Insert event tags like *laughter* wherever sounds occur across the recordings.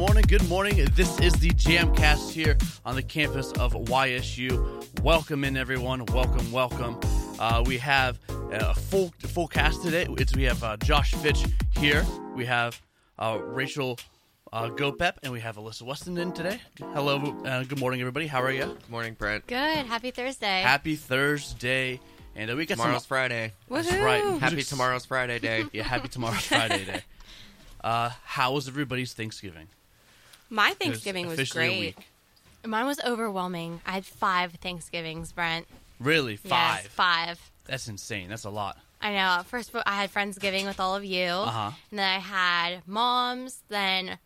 morning. Good morning. This is the Jamcast here on the campus of YSU. Welcome in, everyone. Welcome, welcome. Uh, we have a full full cast today. It's, we have uh, Josh Fitch here. We have uh, Rachel uh, Gobep, and we have Alyssa Weston in today. Hello. Uh, good morning, everybody. How are you? Good morning, Brent. Good. Happy Thursday. Happy Thursday. And uh, we got Tomorrow's some. Friday. That's right. Happy tomorrow's Friday day. *laughs* Yeah, happy tomorrow's Friday day. *laughs* Uh, how was everybody's Thanksgiving? My Thanksgiving was officially a great. week. Mine was overwhelming. I had five Thanksgivings, Brent. Really, five. Yes, five. That's insane. That's a lot. I know. First, I had Friendsgiving with all of you. Uh-huh. And then I had moms, then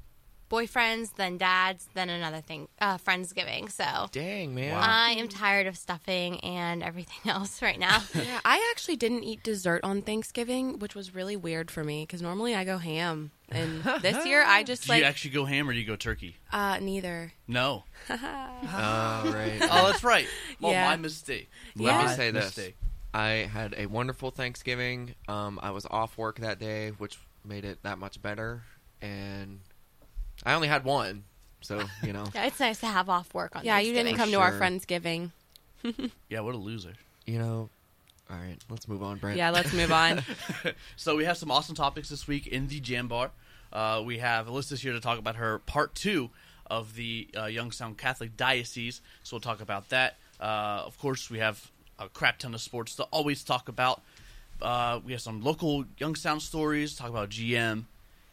boyfriends, then dads, then another thing, uh, Friendsgiving. So Dang, man. Wow. I am tired of stuffing and everything *laughs* else right now. *laughs* Yeah, I actually didn't eat dessert on Thanksgiving, which was really weird for me because normally I go ham, and *laughs* this year I just Do like you actually go ham or do you go turkey? uh neither. No. oh, right. Oh, that's right. Well, Yeah. my mistake. Let me say this. mistake. I had a wonderful Thanksgiving. Um, I was off work that day, which made it that much better. And I only had one, so you know, *laughs* yeah, it's nice to have off work on Yeah, you didn't Thanksgiving. come to our Sure. Friendsgiving. *laughs* Yeah, what a loser. you know. All right, let's move on, Brent. Yeah, let's move on. *laughs* So we have some awesome topics this week in the Jam Bar. Uh, we have Alyssa's here to talk about her part two of the uh, Youngstown Catholic Diocese. So we'll talk about that. Uh, of course, we have a crap ton of sports to always talk about. Uh, we have some local Youngstown stories, talk about GM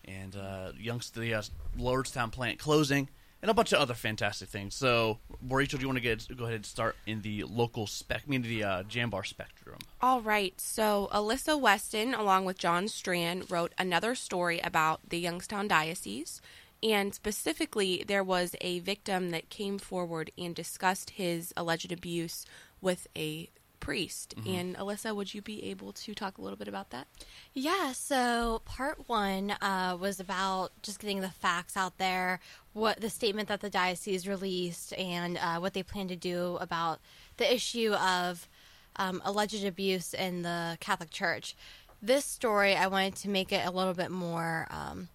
and uh, Youngstown, the uh, Lordstown plant closing, and a bunch of other fantastic things. So, Rachel, do you want to get go ahead and start in the local spec, I mean the uh, Jam Bar spectrum? All right, so Alyssa Weston, along with John Stran, wrote another story about the Youngstown Diocese. And specifically, there was a victim that came forward and discussed his alleged abuse with a priest. And Alyssa, would you be able to talk a little bit about that? Yeah, so part one uh, was about just getting the facts out there, what the statement that the diocese released, and uh, what they plan to do about the issue of um, alleged abuse in the Catholic Church. This story, I wanted to make it a little bit more um,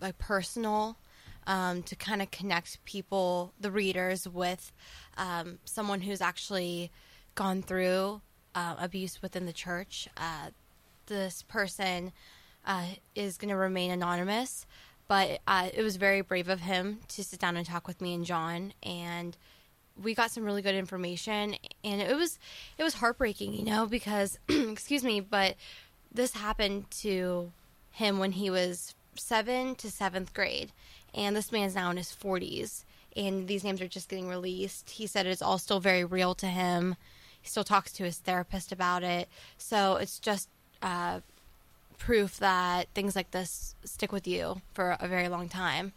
like personal um, to kind of connect people, the readers, with um, someone who's actually gone through uh, abuse within the church. Uh, this person uh, is going to remain anonymous, but uh, it was very brave of him to sit down and talk with me and John, and we got some really good information. And it was it was heartbreaking, you know, because *clears throat* excuse me, but this happened to him when he was seven to seventh grade, and this man's now in his forties. And these names are just getting released. He said it's all still very real to him. He still talks to his therapist about it. So it's just uh, proof that things like this stick with you for a very long time.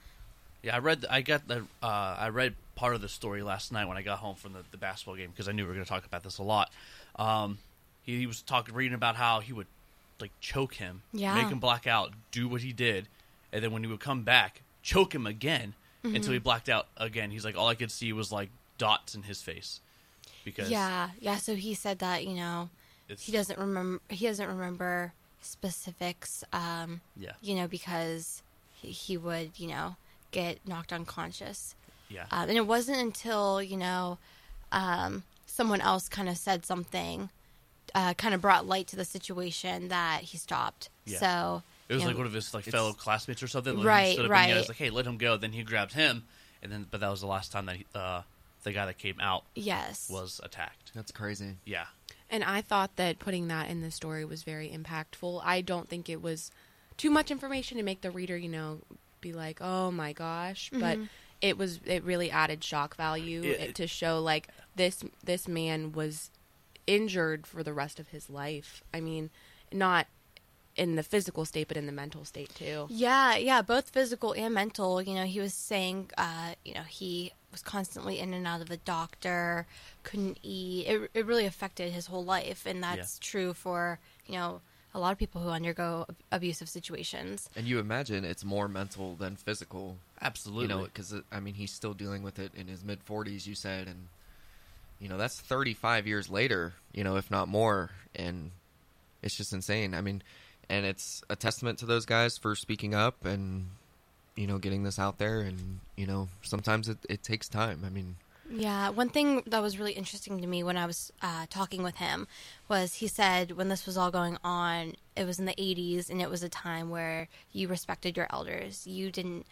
Yeah, I read. I got the. Uh, I read part of the story last night when I got home from the, the basketball game because I knew we were going to talk about this a lot. Um, he, he was talking, reading about how he would like choke him, Yeah. make him black out, do what he did, and then when he would come back, choke him again Mm-hmm. until he blacked out again. He's like, all I could see was like dots in his face because Yeah, yeah. So he said that you know he doesn't remember. He doesn't remember specifics. Um, Yeah, you know, because he, he would you know get knocked unconscious. yeah, Um, and it wasn't until you know um, someone else kind of said something, uh, kind of brought light to the situation that he stopped. Yeah. So it was like know, one of his like fellow classmates or something. Like, Right, stood up and he right. was like, hey, let him go. Then he grabbed him, and then but that was the last time that he, uh, the guy that came out yes, was attacked. That's crazy. Yeah. And I thought that putting that in the story was very impactful. I don't think it was too much information to make the reader, you know, be like, "Oh my gosh!" But mm-hmm. it was it really added shock value It- it- to show like this this man was injured for the rest of his life. I mean, not in the physical state, but in the mental state too. Yeah, yeah, both physical and mental. You know, he was saying, uh, you know, he was constantly in and out of the doctor, couldn't eat. It, it really affected his whole life, and that's true for you know a lot of people who undergo ab- abusive situations. And you imagine it's more mental than physical. Absolutely. You know, because I mean, he's still dealing with it in his mid forties. You said, and you know that's thirty five years later. You know, if not more, and it's just insane. I mean, and it's a testament to those guys for speaking up and you know getting this out there, and you know sometimes it, it takes time. I mean, Yeah, one thing that was really interesting to me when I was uh, talking with him was he said when this was all going on, it was in the 80s and it was a time where you respected your elders. You didn't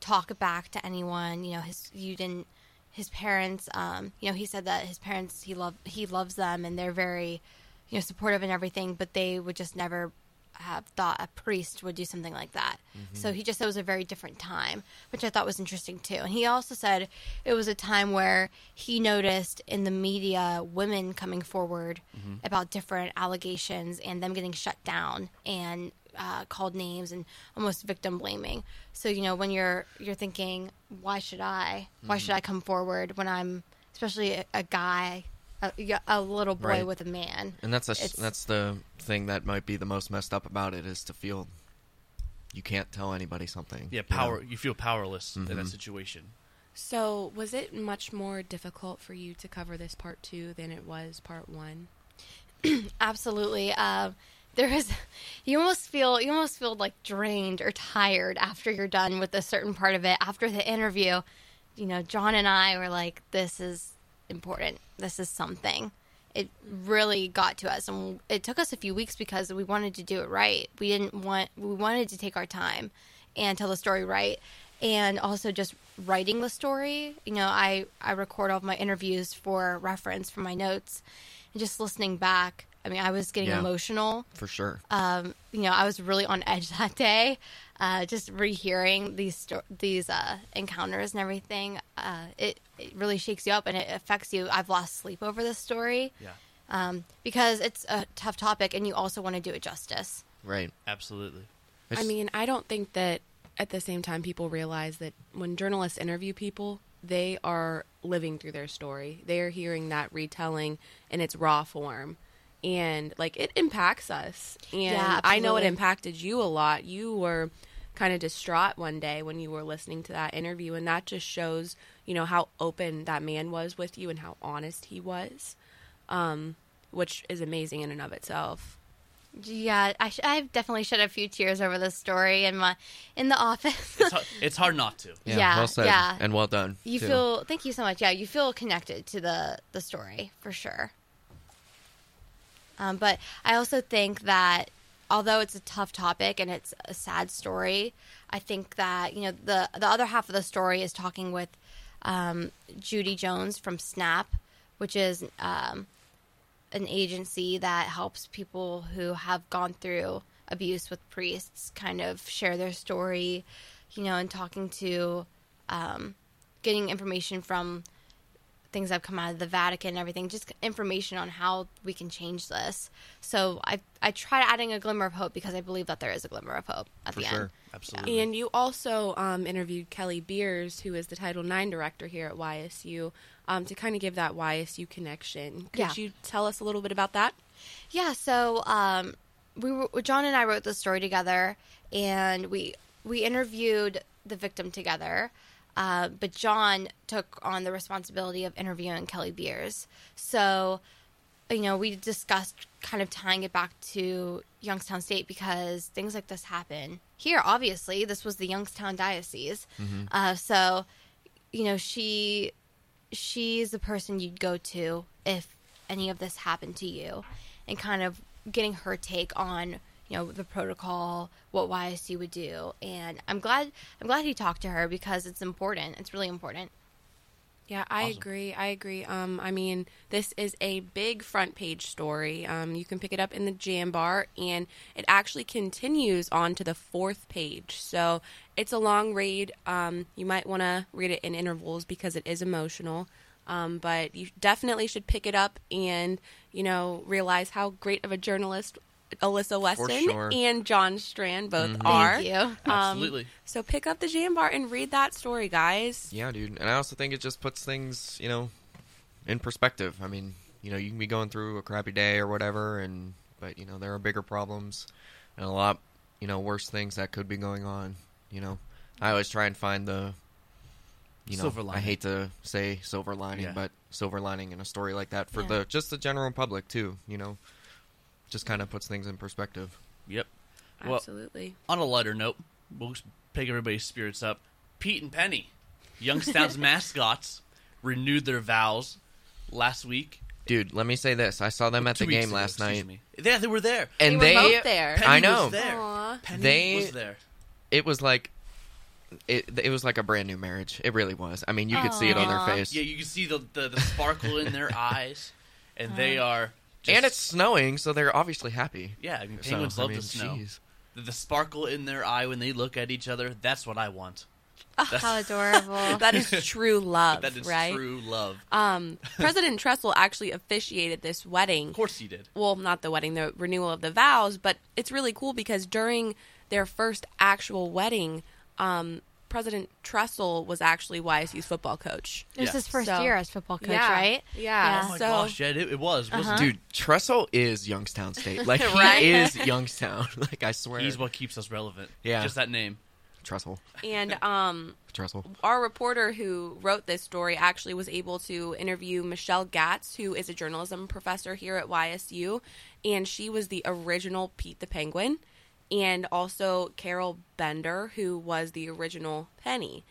talk back to anyone. You know, his you didn't his parents. Um, you know, he said that his parents he love he loves them and they're very you know supportive and everything, but they would just never have thought a priest would do something like that. Mm-hmm. So he just said it was a very different time, which I thought was interesting too. And he also said it was a time where he noticed in the media women coming forward mm-hmm. about different allegations and them getting shut down and uh, called names and almost victim blaming. So you know when you're you're thinking, why should I? Why mm-hmm. should I come forward when I'm especially a, a guy, a, a little boy Right. with a man? and that's a, It's- that's the thing that might be the most messed up about it is to feel you can't tell anybody something. Yeah, you know? power. You feel powerless in that Mhm. situation. So, was it much more difficult for you to cover this part two than it was part one? *clears throat* Absolutely. Uh, there is, *laughs* you almost feel you almost feel like drained or tired after you're done with a certain part of it. After the interview, you know, John and I were like, "This is important. This is something." It really got to us, and it took us a few weeks because we wanted to do it right. We didn't want we wanted to take our time and tell the story right, and also just writing the story. You know, I I record all of my interviews for reference for my notes, and just listening back. I mean, I was getting Yeah. emotional for sure. um, you know, I was really on edge *laughs* that day. Uh, just rehearing these sto- these uh, encounters and everything, uh, it it really shakes you up and it affects you. I've lost sleep over this story Yeah, um, because it's a tough topic, and you also want to do it justice. right. absolutely. I mean, I don't think that at the same time people realize that when journalists interview people, they are living through their story. They are hearing that retelling in its raw form. And like it impacts us. And Yeah, I know it impacted you a lot. You were kind of distraught one day when you were listening to that interview and that just shows, you know, how open that man was with you and how honest he was. Um which is amazing in and of itself. Yeah, I sh- I definitely shed a few tears over this story in my in the office. It's hard, *laughs* it's hard not to. Yeah, yeah, well said yeah. and well done. you too. feel thank you so much. Yeah, you feel connected to the the story for sure. Um, but I also think that although it's a tough topic and it's a sad story, I think that you know the the other half of the story is talking with um, Judy Jones from SNAP, which is um, an agency that helps people who have gone through abuse with priests kind of share their story, you know, and talking to, um, getting information from things that have come out of the Vatican and everything, just information on how we can change this. So I I tried adding a glimmer of hope because I believe that there is a glimmer of hope at For the sure. end. Absolutely. And you also um, interviewed Kelly Beers, who is the Title IX director here at YSU, um, to kind of give that YSU connection. Could Yeah. you tell us a little bit about that? Yeah, so um, we were, John and I wrote the story together, and we we interviewed the victim together. Uh, but John took on the responsibility of interviewing Kelly Beers. So, you know, we discussed kind of tying it back to Youngstown State because things like this happen here. Obviously, this was the Youngstown diocese. Uh, so, you know, she she's the person you'd go to if any of this happened to you and kind of getting her take on you know the protocol what YSU would do and I'm glad I'm glad he talked to her because it's important it's really important Yeah, I Awesome. agree. I agree. Um, I mean, this is a big front page story. Um, you can pick it up in the Jambar, and it actually continues on to the fourth page. So it's a long read. Um, you might want to read it in intervals because it is emotional. Um, but you definitely should pick it up and you know realize how great of a journalist Alyssa Weston sure. and John Stran both are. thank you Um, Absolutely. so pick up the Jambar and read that story, guys. Yeah, dude. And I also think it just puts things, you know, in perspective. I mean, you know, you can be going through a crappy day or whatever, and but you know there are bigger problems and a lot, you know, worse things that could be going on. You know, I always try and find the, you know, Silver I hate to say silver lining, Yeah. but silver lining in a story like that for Yeah. the just the general public too. You know, just kind of puts things in perspective. Yep. Well, Absolutely. on a lighter note, we'll pick everybody's spirits up. Pete and Penny, Youngstown's *laughs* mascots, renewed their vows last week. Dude, let me say this. I saw them at Two the game ago, last night. me. Yeah, they were there. And They they, were both there. Penny I know. was there. Aw. Penny They- was there. it was like it, it was like a brand new marriage. It really was. I mean, you could see it on their face. Yeah, you could see the the, the sparkle in their *laughs* eyes, and they are. Just, and it's snowing, so they're obviously happy. yeah. I mean, So, penguins I love mean, the snow. jeez. The, the sparkle in their eye when they look at each other. That's what I want. How *laughs* adorable. That is true *laughs* love, That is right? true love. Um, *laughs* President Tressel actually officiated this wedding. Of course he did. well, not the wedding, the renewal of the vows, but it's really cool because during their first actual wedding, um, President Tressel was actually YSU's football coach. It was Yeah. his first So- year as football coach, Yeah. right? Yeah. Oh my So- gosh, yeah, it, it was. Wasn't Uh-huh. it? Dude, Tressel is Youngstown State. *laughs* Like Right? he is Youngstown. *laughs* Like I swear. He's what keeps us relevant. Yeah. just that name. Tressel. And *laughs* um, Tressel. our reporter who wrote this story actually was able to interview Michelle Gatz, who is a journalism professor here at YSU, and she was the original Pete the Penguin, and also Carol Bender, who was the original Penny,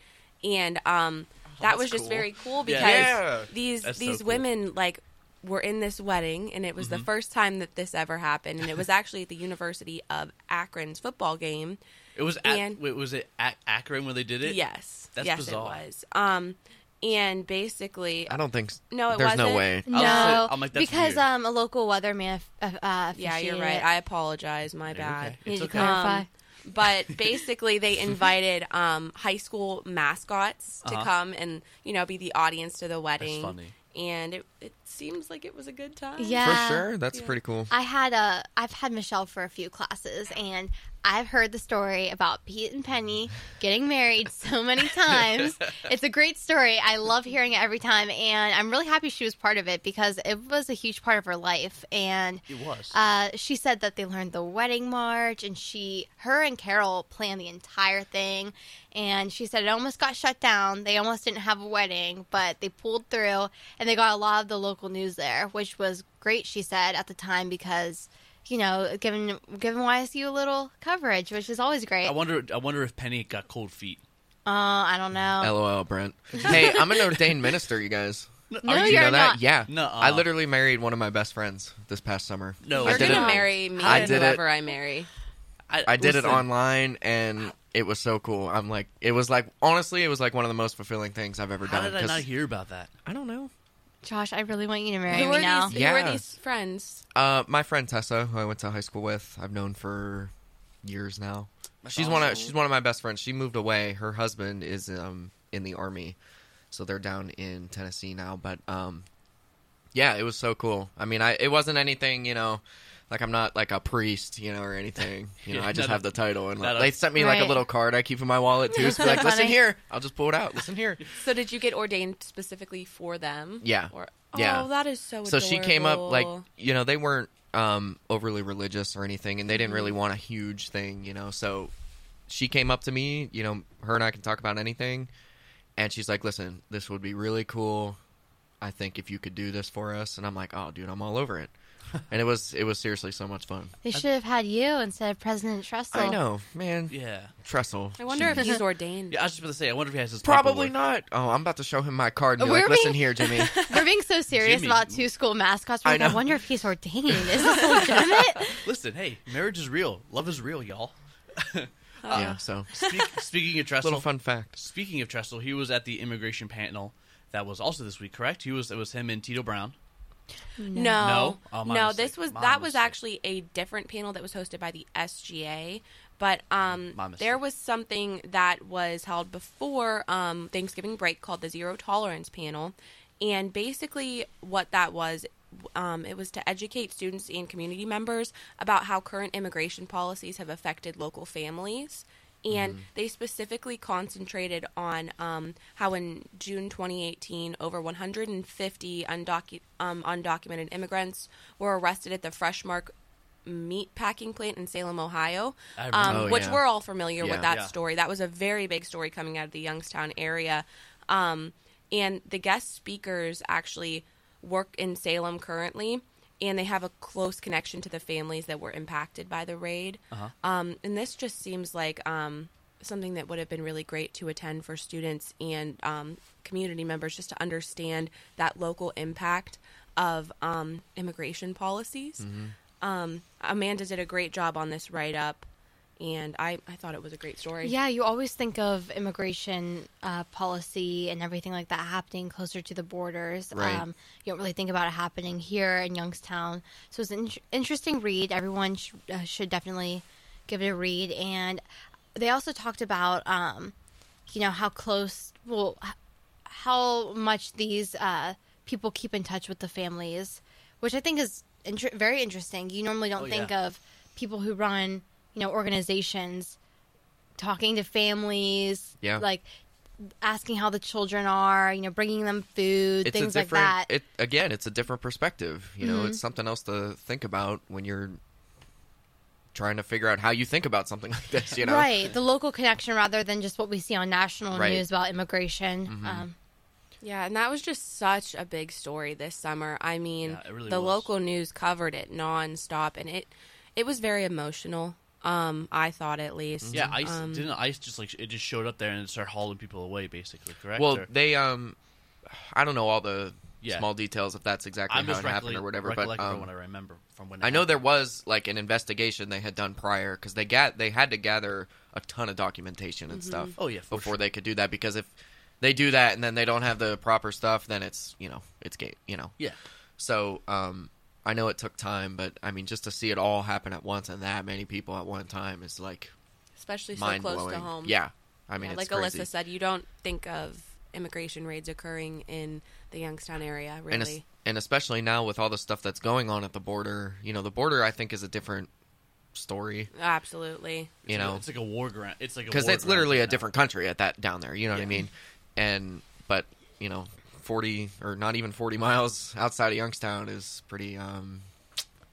and um, that that's was just cool. very cool because Yeah. these That's so these cool. women like were in this wedding and it was the first time that this ever happened and it was actually at the University of Akron's football game It was at, And- wait, was it at Akron when they did it? Yes, That's yes, bizarre. it was. Um, and basically, I don't think. s- No, it There's no wasn't. way. No, I'll say- I'm like, that's because weird. um, a local weatherman uh, uh, yeah, you're officiated right. it. I apologize. My bad. okay. Need It's to okay. clarify. Um, but basically, they invited um, high school mascots to Uh-huh. come and you know be the audience to the wedding. funny. And it it seems like it was a good time. Yeah. For sure. That's Yeah. pretty cool. I had a I've had Michelle for a few classes and I've heard the story about Pete and Penny getting married so many *laughs* times. it's a great story. I love hearing it every time and I'm really happy she was part of it because it was a huge part of her life and It was. uh, she said that they learned the wedding march and she her and Carol planned the entire thing and she said it almost got shut down. They almost didn't have a wedding, but they pulled through and they got a lot of the local news there, which was great she said at the time because you know, giving giving YSU a little coverage, which is always great. I wonder. I wonder if Penny got cold feet. Uh I don't know. LOL, Brent. *laughs* hey, I'm an ordained minister, you guys. No, Did you you're know that? not. Yeah. No. Uh, I literally married one of my best friends this past summer. No, I You're did gonna it. marry me I and did it. whoever I marry. I did it listen, online, and it was so cool. I'm like, it was like, honestly, it was like one of the most fulfilling things I've ever How done. did I 'cause- not hear about that? I don't know. Josh, I really want you to marry Who me are now. these? Who are these friends? Uh, my friend Tessa, who I went to high school with, I've known for years now. That's she's one of she's one of my best friends. She moved away. Her husband is um in the army, so they're down in Tennessee now. But um, yeah, it was so cool. I mean, I it wasn't anything, you know. Like I'm not like a priest, you know, or anything. *laughs* You know, Yeah, I just have the title, and like, they sent me like a little card I keep in my wallet too. So like, *laughs* listen here, I'll just pull it out. Listen here. So did you get ordained specifically for them? Yeah. Or, Yeah. Oh, that is so. so she came up like you know they weren't um overly religious or anything and they didn't Mm-hmm. really want a huge thing you know so she came up to me you know her and i can talk about anything and she's like listen this would be really cool i think if you could do this for us and i'm like oh dude i'm all over it and it was it was seriously so much fun They should have had you instead of President Tressel. i know man Yeah. Tressel I wonder if he's ordained. Yeah, I was just about to say. I wonder if he has his probably paperwork. not oh i'm about to show him my card and be We're like listen being- here jimmy *laughs* We're being so serious Jimmy. about two school mascots. We're I like, I, know. wonder if he's ordained. Is this legitimate? *laughs* Listen, hey, marriage is real. Love is real, y'all. *laughs* yeah so Speak, speaking of Tressel, little fun fact speaking of Tressel, he was at the immigration panel that was also this week. Correct? He was. It was him and Tito Brown. No, No? Oh, no. mistake. This was My that was actually a different panel that was hosted by the SGA. But um, there was something that was held before um, Thanksgiving break called the Zero Tolerance Panel, and basically what that was, um, it was to educate students and community members about how current immigration policies have affected local families. And they specifically concentrated on um, how in June 2018, over 150 undocu- um, undocumented immigrants were arrested at the Fresh Mark meat packing plant in Salem, Ohio, um. Oh, which yeah. we're all familiar Yeah. with that Yeah. story. That was a very big story coming out of the Youngstown area. Um, and the guest speakers actually work in Salem currently, and they have a close connection to the families that were impacted by the raid. Uh-huh. Um, and this just seems like um, something that would have been really great to attend for students and um, community members just to understand that local impact of um, immigration policies. Um, Amanda did a great job on this write up, and I, I thought it was a great story. Yeah, you always think of immigration uh, policy and everything like that happening closer to the borders. Right. Um, you don't really think about it happening here in Youngstown. So it's an in- interesting read. Everyone sh- uh, should definitely give it a read. And they also talked about, um, you know, how close, well, h- how much these uh, people keep in touch with the families, which I think is inter- very interesting. You normally don't Oh, think yeah. of people who run, you know, organizations talking to families, Yeah. like asking how the children are, you know, bringing them food, it's things a like different that. Mm-hmm. it again it's a different perspective you know it's something else to think about when you're trying to figure out how you think about something *laughs* like this you know Right, the local connection rather than just what we see on national Right. Mm-hmm. news about immigration. Um, Yeah, and that was just such a big story this summer. I mean, Yeah, really the was. local news covered it nonstop, and it it was very emotional. Um, I thought at least. Yeah, ICE Um, didn't ICE just like it just showed up there and started hauling people away, basically. Correct? well Or- they um i don't know all the Yeah. small details if that's exactly I'm how it happened or whatever but um, from what I remember from when it I know there was like an investigation they had done prior because they got they had to gather a ton of documentation and stuff. Oh, yeah, for before sure. they could do that because if they do that and then they don't have the proper stuff, then it's you know it's gate you know. Yeah, So um, I know it took time, but I mean just to see it all happen at once and that many people at one time is like especially so mind close blowing. to home. Yeah, I mean Yeah, it's like crazy. Alyssa said, you don't think of immigration raids occurring in the Youngstown area, really. and es- and especially now with all the stuff that's going on at the border, you know, the border I think is a different story. Absolutely. You know, it's like a war ground. It's like a because it's literally right a now. different country at that down there. You know what I mean? And but you know, forty or not even forty miles outside of Youngstown is pretty um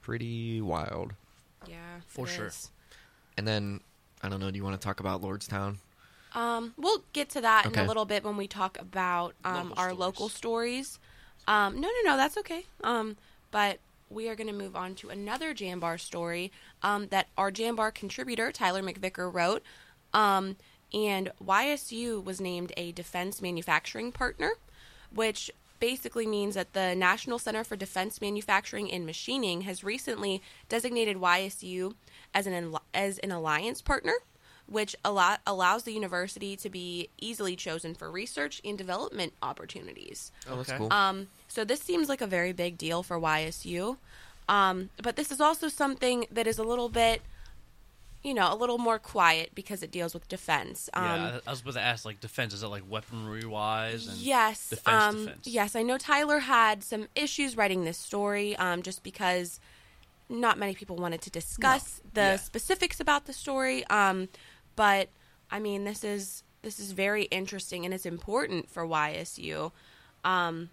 pretty wild. Yeah, For it sure. is. And then I don't know. Do you want to talk about Lordstown? Um, we'll get to that in a little bit when we talk about um, Local our stories. local stories. Um, no, no, no, that's okay. Um, but we are going to move on to another Jambar story um, that our Jambar contributor Tyler McVicker wrote. Um, and YSU was named a defense manufacturing partner, which basically means that the National Center for Defense Manufacturing and Machining has recently designated YSU as an as an alliance partner, which allow- allows the university to be easily chosen for research and development opportunities. Oh, that's Okay. cool. Um, so this seems like a very big deal for YSU. Um, but this is also something that is a little bit, you know, a little more quiet because it deals with defense. Um, yeah, I, was about to ask, like defense. Is it like weaponry wise? Yes, defense, um, defense. yes. I know Tyler had some issues writing this story, um, just because not many people wanted to discuss the Yeah. specifics about the story. Um, but I mean, this is this is very interesting and it's important for YSU. Um,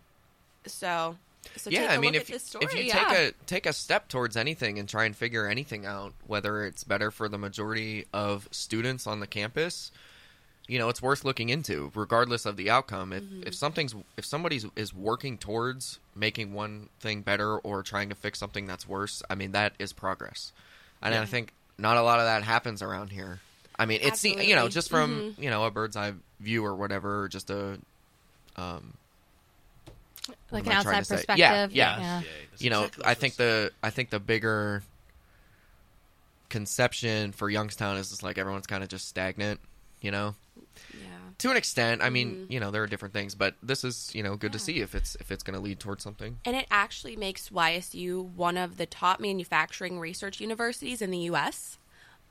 so, so yeah, take a I mean, look if at this story. if you yeah. take a take a step towards anything and try and figure anything out, whether it's better for the majority of students on the campus, you know, it's worth looking into, regardless of the outcome. If Mm-hmm. if something's if somebody's is working towards making one thing better or trying to fix something that's worse, I mean, that is progress. And I think not a lot of that happens around here. I mean, it's you know just from Mm-hmm. you know a bird's eye view or whatever, or just a um, like an outside perspective. Yeah, yeah. yeah. that's you know, exactly I think is. the I think the bigger conception for Youngstown is just like everyone's kind of just stagnant, you know. yeah. To an extent, I mean, Mm-hmm. you know, there are different things, but this is, you know, good to see if it's if it's going to lead towards something. And it actually makes YSU one of the top manufacturing research universities in the U.S.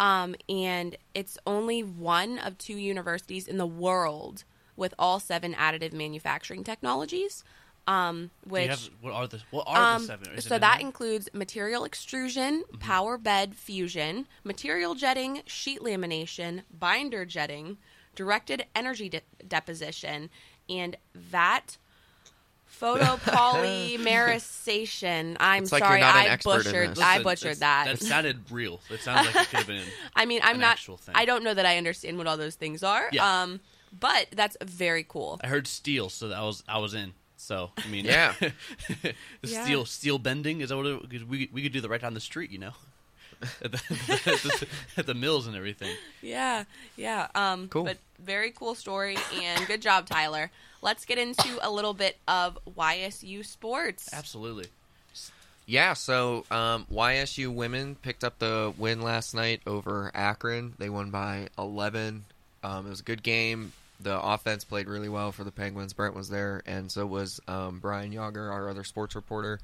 Um, and it's only one of two universities in the world with all seven additive manufacturing technologies. Um, which have- what are the what are um, the seven? Is so that there? includes material extrusion, Mm-hmm. power powder bed fusion, material jetting, sheet lamination, binder jetting, directed energy de- deposition, and vat photopolymerization. *laughs* I'm It's like you're sorry, not an I expert in butchered. this. I Listen, butchered it's- that. That sounded real. It sounds like it could have been. *laughs* I mean, I'm an not. actual thing. I don't know that I understand what all those things are. Yeah. Um, but that's very cool. I heard steel, so that was I was in. So I mean, Yeah. the *laughs* Yeah. steel steel bending is that what it, 'cause we we could do that right down the street, you know. *laughs* at, the, at, *laughs* the, at the mills and everything. Yeah, yeah. Um, Cool. But very cool story and good job, Tyler. Let's get into a little bit of YSU sports. Absolutely. Yeah, so um, YSU women picked up the win last night over Akron. They won by 11. Um, it was a good game. The offense played really well for the Penguins. Brent was there, and so was um, Brian Yager, our other sports reporter.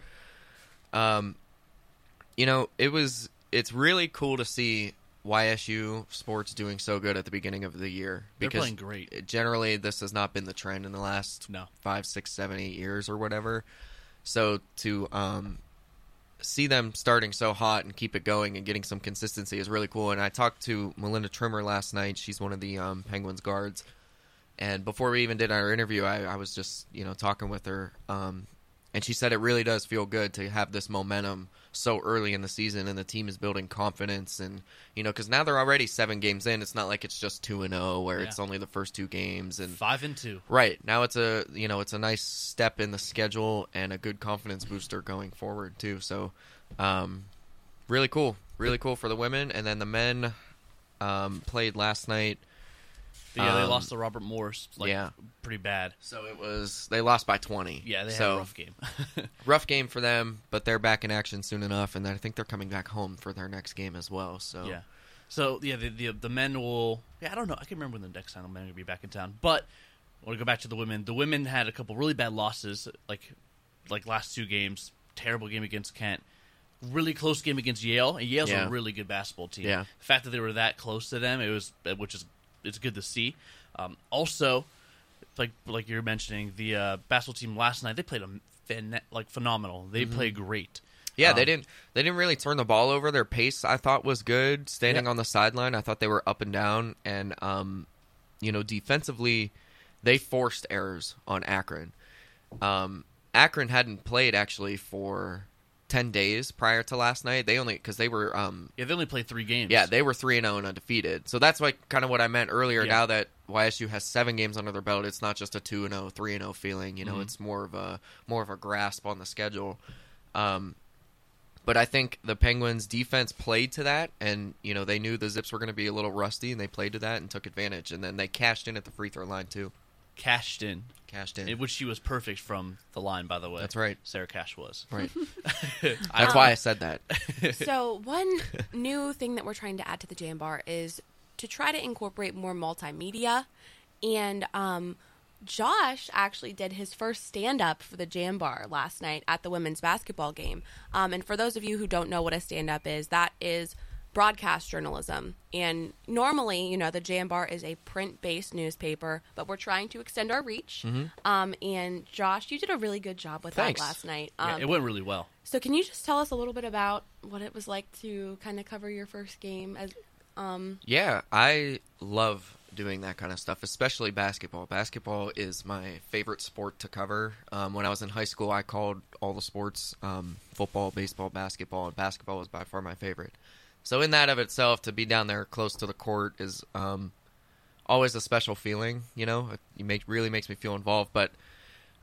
Um, you know, it was. It's really cool to see YSU sports doing so good at the beginning of the year They're playing great. generally this has not been the trend in the last No. five, six, seven, eight years or whatever. So to um, see them starting so hot and keep it going and getting some consistency is really cool. And I talked to Melinda Trimmer last night. She's one of the um, Penguins guards. And before we even did our interview, I, I was just you know talking with her, um, and she said it really does feel good to have this momentum so early in the season, and the team is building confidence, and you know because now they're already seven games in. It's not like it's just two and zero where Yeah. it's only the first two games, and Five and two. Right now, it's a you know it's a nice step in the schedule and a good confidence booster going forward too. So, um, really cool, really cool for the women, and then the men um, played last night. But yeah, they Um, lost to Robert Morris. Like, yeah. pretty bad. So it was they lost by twenty. Yeah, they had a rough game. *laughs* rough game for them, but they're back in action soon enough, and I think they're coming back home for their next game as well. So Yeah. So yeah, the, the the men will. Yeah, I don't know. I can remember when the next time the men are gonna be back in town. But I want to go back to the women. The women had a couple really bad losses, like like last two games. Terrible game against Kent. Really close game against Yale. And Yale's Yeah. a really good basketball team. Yeah. The fact that they were that close to them, it was which is it's good to see. Um, also, like like you're mentioning, the uh, basketball team last night they played a phen- like phenomenal. They played great. Yeah, they Um, didn't. They didn't really turn the ball over. Their pace, I thought, was good. Standing Yeah. on the sideline, I thought they were up and down, and um, you know, defensively, they forced errors on Akron. Um, Akron hadn't played actually for ten days prior to last night. They only because they were um, Yeah, they only played three games. yeah, they were three and zero and undefeated. So that's like kind of what I meant earlier. Yeah. Now that YSU has seven games under their belt, it's not just a two and 0, 3 and zero feeling. You know, Mhm. it's more of a more of a grasp on the schedule. Um, but I think the Penguins' defense played to that, and you know they knew the Zips were going to be a little rusty, and they played to that and took advantage. And then they cashed in at the free throw line too. Cashed in. Cashed in. In which she was perfect from the line, by the way. That's right. Sarah Cash was. right. I- *laughs* *laughs* That's why I said that. *laughs* so one new thing that we're trying to add to the jam bar is to try to incorporate more multimedia and um Josh actually did his first stand up for the Jam Bar last night at the women's basketball game. Um, and for those of you who don't know what a stand up is, that is broadcast journalism. And normally, you know, the Jam Bar is a print based newspaper, but we're trying to extend our reach. Um, and Josh, you did a really good job with Thanks. that last night. Yeah, Um, it went really well. so can you just tell us a little bit about what it was like to kind of cover your first game as um Yeah, I love doing that kind of stuff, especially basketball. Basketball is my favorite sport to cover. Um, when I was in high school, I called all the sports um, football, baseball, basketball, and basketball was by far my favorite. So, in that of itself, to be down there close to the court is um, always a special feeling. You know, it make, really makes me feel involved. But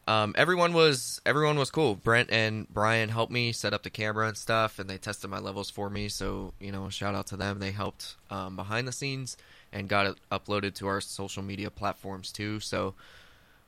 um, everyone was everyone was cool. Brent and Brian helped me set up the camera and stuff, and they tested my levels for me. So you know, shout out to them. They helped um, behind the scenes and got it uploaded to our social media platforms too. So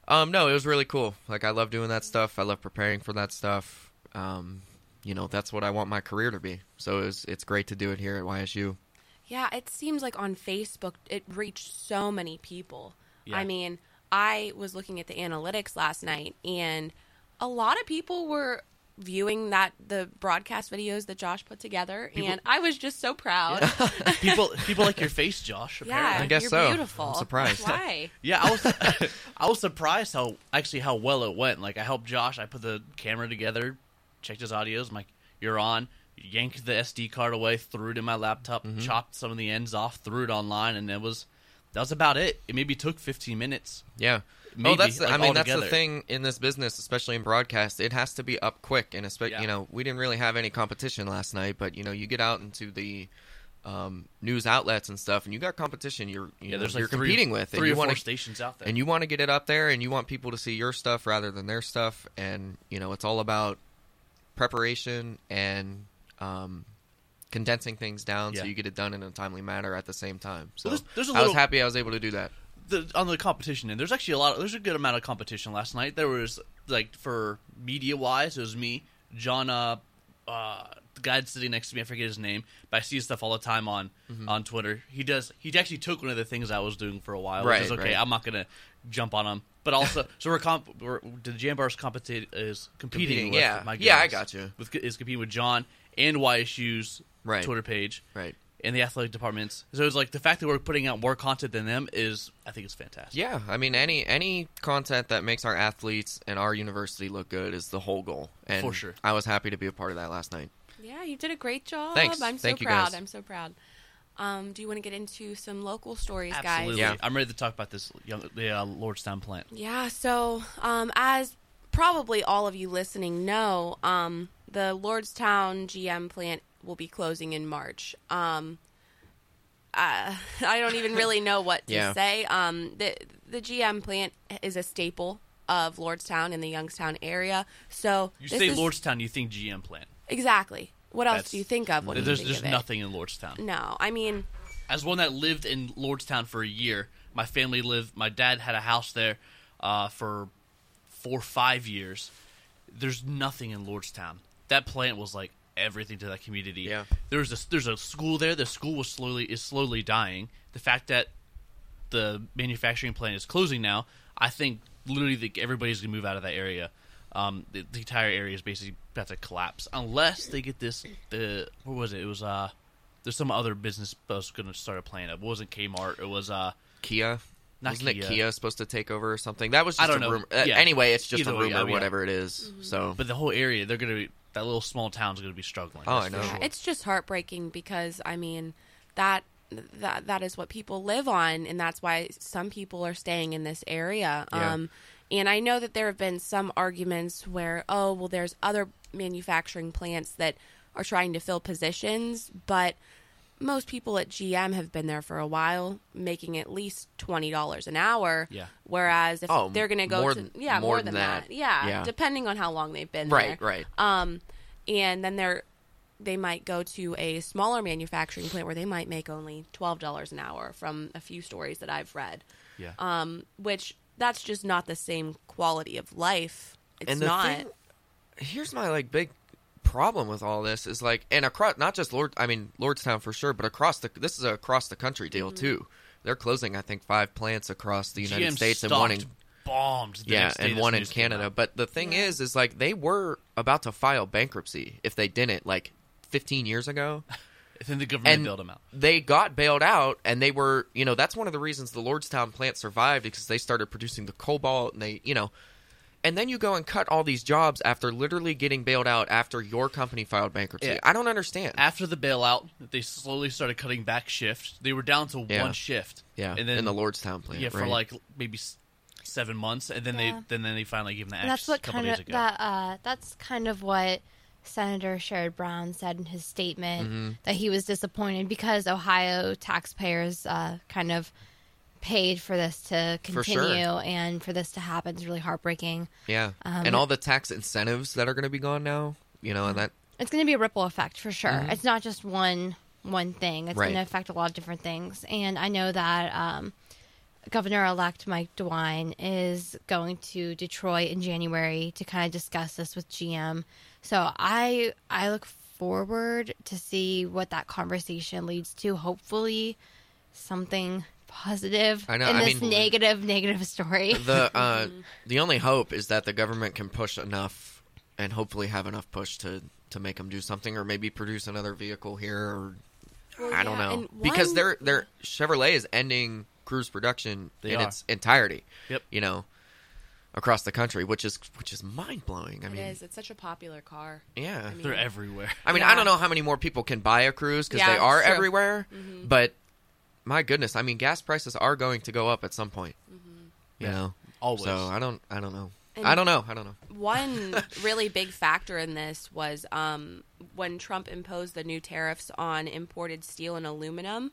um, no, it was really cool. Like I love doing that stuff. I love preparing for that stuff. Um, you know, that's what I want my career to be. So it's it's great to do it here at YSU. yeah, it seems like on Facebook it reached so many people. Yeah. I mean, I was looking at the analytics last night and a lot of people were viewing that the broadcast videos that Josh put together People- and I was just so proud. *laughs* people people like your face, Josh. Yeah, I guess you're so. I'm beautiful. surprised. Why? *laughs* Yeah, I was *laughs* I was surprised how actually how well it went. Like I helped Josh. I put the camera together, checked his audios. I'm like, "You're on." Yanked the SD card away, threw it in my laptop, Mm-hmm. chopped some of the ends off, threw it online, and it was that was about it. It maybe took 15 minutes. Yeah. Maybe, oh, that's the, like, I mean that's the thing in this business, especially in broadcast. It has to be up quick, and especially Yeah. you know we didn't really have any competition last night, but you know you get out into the um, news outlets and stuff, and you got competition. You're you Yeah, know, there's like you're three, competing with, three or four want to stations out there. and you want to get it up there, and you want people to see your stuff rather than their stuff, and you know it's all about preparation and um, condensing things down so you get it done in a timely manner at the same time. So Well, there's- there's I was happy I was able to do that. the, on the competition and there's actually a lot. there's a good amount of competition last night. There was like for media wise, it was me, John, uh, uh, the guy sitting next to me. I forget his name, but I see his stuff all the time on Mm-hmm. on Twitter. He does. He actually took one of the things I was doing for a while, Right, which is okay. right. I'm not gonna jump on him, but also so we're comp. We're, the Jambar's competi- is competing. Competing, with, yeah. my Yeah, I got you. With is competing with John and YSU's Right. Twitter page Right. and the athletic departments. So it's like the fact that we're putting out more content than them is, I think, it's fantastic. Yeah, I mean any any content that makes our athletes and our university look good is the whole goal. And For sure. I was happy to be a part of that last night. Yeah, you did a great job. Thanks. I'm so Thank you, proud. guys. I'm so proud. Um, do you want to get into some local stories, Absolutely. guys? Yeah. I'm ready to talk about this young, the uh, Lordstown plant. Yeah, so um, as probably all of you listening know, um, the Lordstown GM plant will be closing in March. Um, uh, *laughs* I don't even really know what to Yeah. say. Um, the the GM plant is a staple of Lordstown in the Youngstown area. So You say is- Lordstown, you think GM plant. exactly. What else That's- do you think of when There's you think there's of it? nothing in Lordstown. No, I mean, As one that lived in Lordstown for a year, my family lived. My dad had a house there uh, for four five years. There's nothing in Lordstown. That plant was like everything to that community. Yeah. There's a there's a school there. The school was slowly is slowly dying. The fact that the manufacturing plant is closing now, I think literally the, everybody's gonna move out of that area. Um, the, the entire area is basically about to collapse unless they get this. The what was it? It was uh, there's some other business that was gonna start a plant. It wasn't Kmart. It was uh, Kia. Not Wasn't Kia. it Kia supposed to take over or something? That was I just don't a know. rumor. Uh, Yeah. Anyway, it's just Either a way, rumor, I mean, whatever it is. So but the whole area they're gonna be that little small town's gonna be struggling. Oh, I know. sure. It's just heartbreaking because I mean that that that is what people live on, and that's why some people are staying in this area. Yeah. Um, and I know that there have been some arguments where, oh, well, there's other manufacturing plants that are trying to fill positions, but most people at GM have been there for a while, making at least twenty dollars an hour. Yeah. Whereas if Oh, they're going to go to yeah more than than that. that. Yeah, Yeah. depending on how long they've been right, there right. um, and then they're they might go to a smaller manufacturing plant where they might make only twelve dollars an hour from a few stories that I've read. yeah. Um, which that's just not the same quality of life. It's and the not. thing, here's my like big problem with all this is like, and across not just Lord, I mean Lordstown for sure, but across the this is a across the country deal Mm-hmm. too. They're closing, I think, five plants across the United GM States and one in stopped, bombed. The yeah, and one in Canada. But the thing is, is like they were about to file bankruptcy if they didn't, like 15 years ago. *laughs* then the government and bailed them out. they got bailed out, and they were, you know, that's one of the reasons the Lordstown plant survived because they started producing the Cobalt, and they, you know, and then you go and cut all these jobs after literally getting bailed out after your company filed bankruptcy. Yeah. I don't understand. After the bailout, they slowly started cutting back shift. They were down to Yeah. one shift. yeah, and then in the Lordstown plant, yeah for like maybe seven months, and then Yeah. they then then they finally gave them the axe that's what a couple kind days of that uh, that's kind of what Senator Sherrod Brown said in his statement Mm-hmm. that he was disappointed because Ohio taxpayers uh, kind of paid for this to For continue sure. and for this to happen is really heartbreaking. yeah, um, and all the tax incentives that are going to be gone now, you know, and that It's going to be a ripple effect for sure. It's not just one one thing. It's Mm-hmm. Right. going to affect a lot of different things. And I know that um, Governor-elect Mike DeWine is going to Detroit in January to kind of discuss this with GM. So I I look forward to see what that conversation leads to. Hopefully, something positive I know, in I this mean- negative negative story. *laughs* the uh, *laughs* the only hope is that the government can push enough and hopefully have enough push to to make them do something or maybe produce another vehicle here or Well, I don't yeah, know and because one- they're they're Chevrolet is ending Cruze production They in are. its entirety. Yep. You know, across the country, which is which is mind blowing. I It mean, is. It's such a popular car. yeah. I mean- They're everywhere. I mean, I don't know how many more people can buy a Cruze because Yeah, they are true. Mm-hmm. everywhere, but my goodness, I mean, gas prices are going to go up at some point. You Yeah. know, Always. So I don't, I don't know. And- I don't know. I don't know. One *laughs* really big factor in this was um, when Trump imposed the new tariffs on imported steel and aluminum.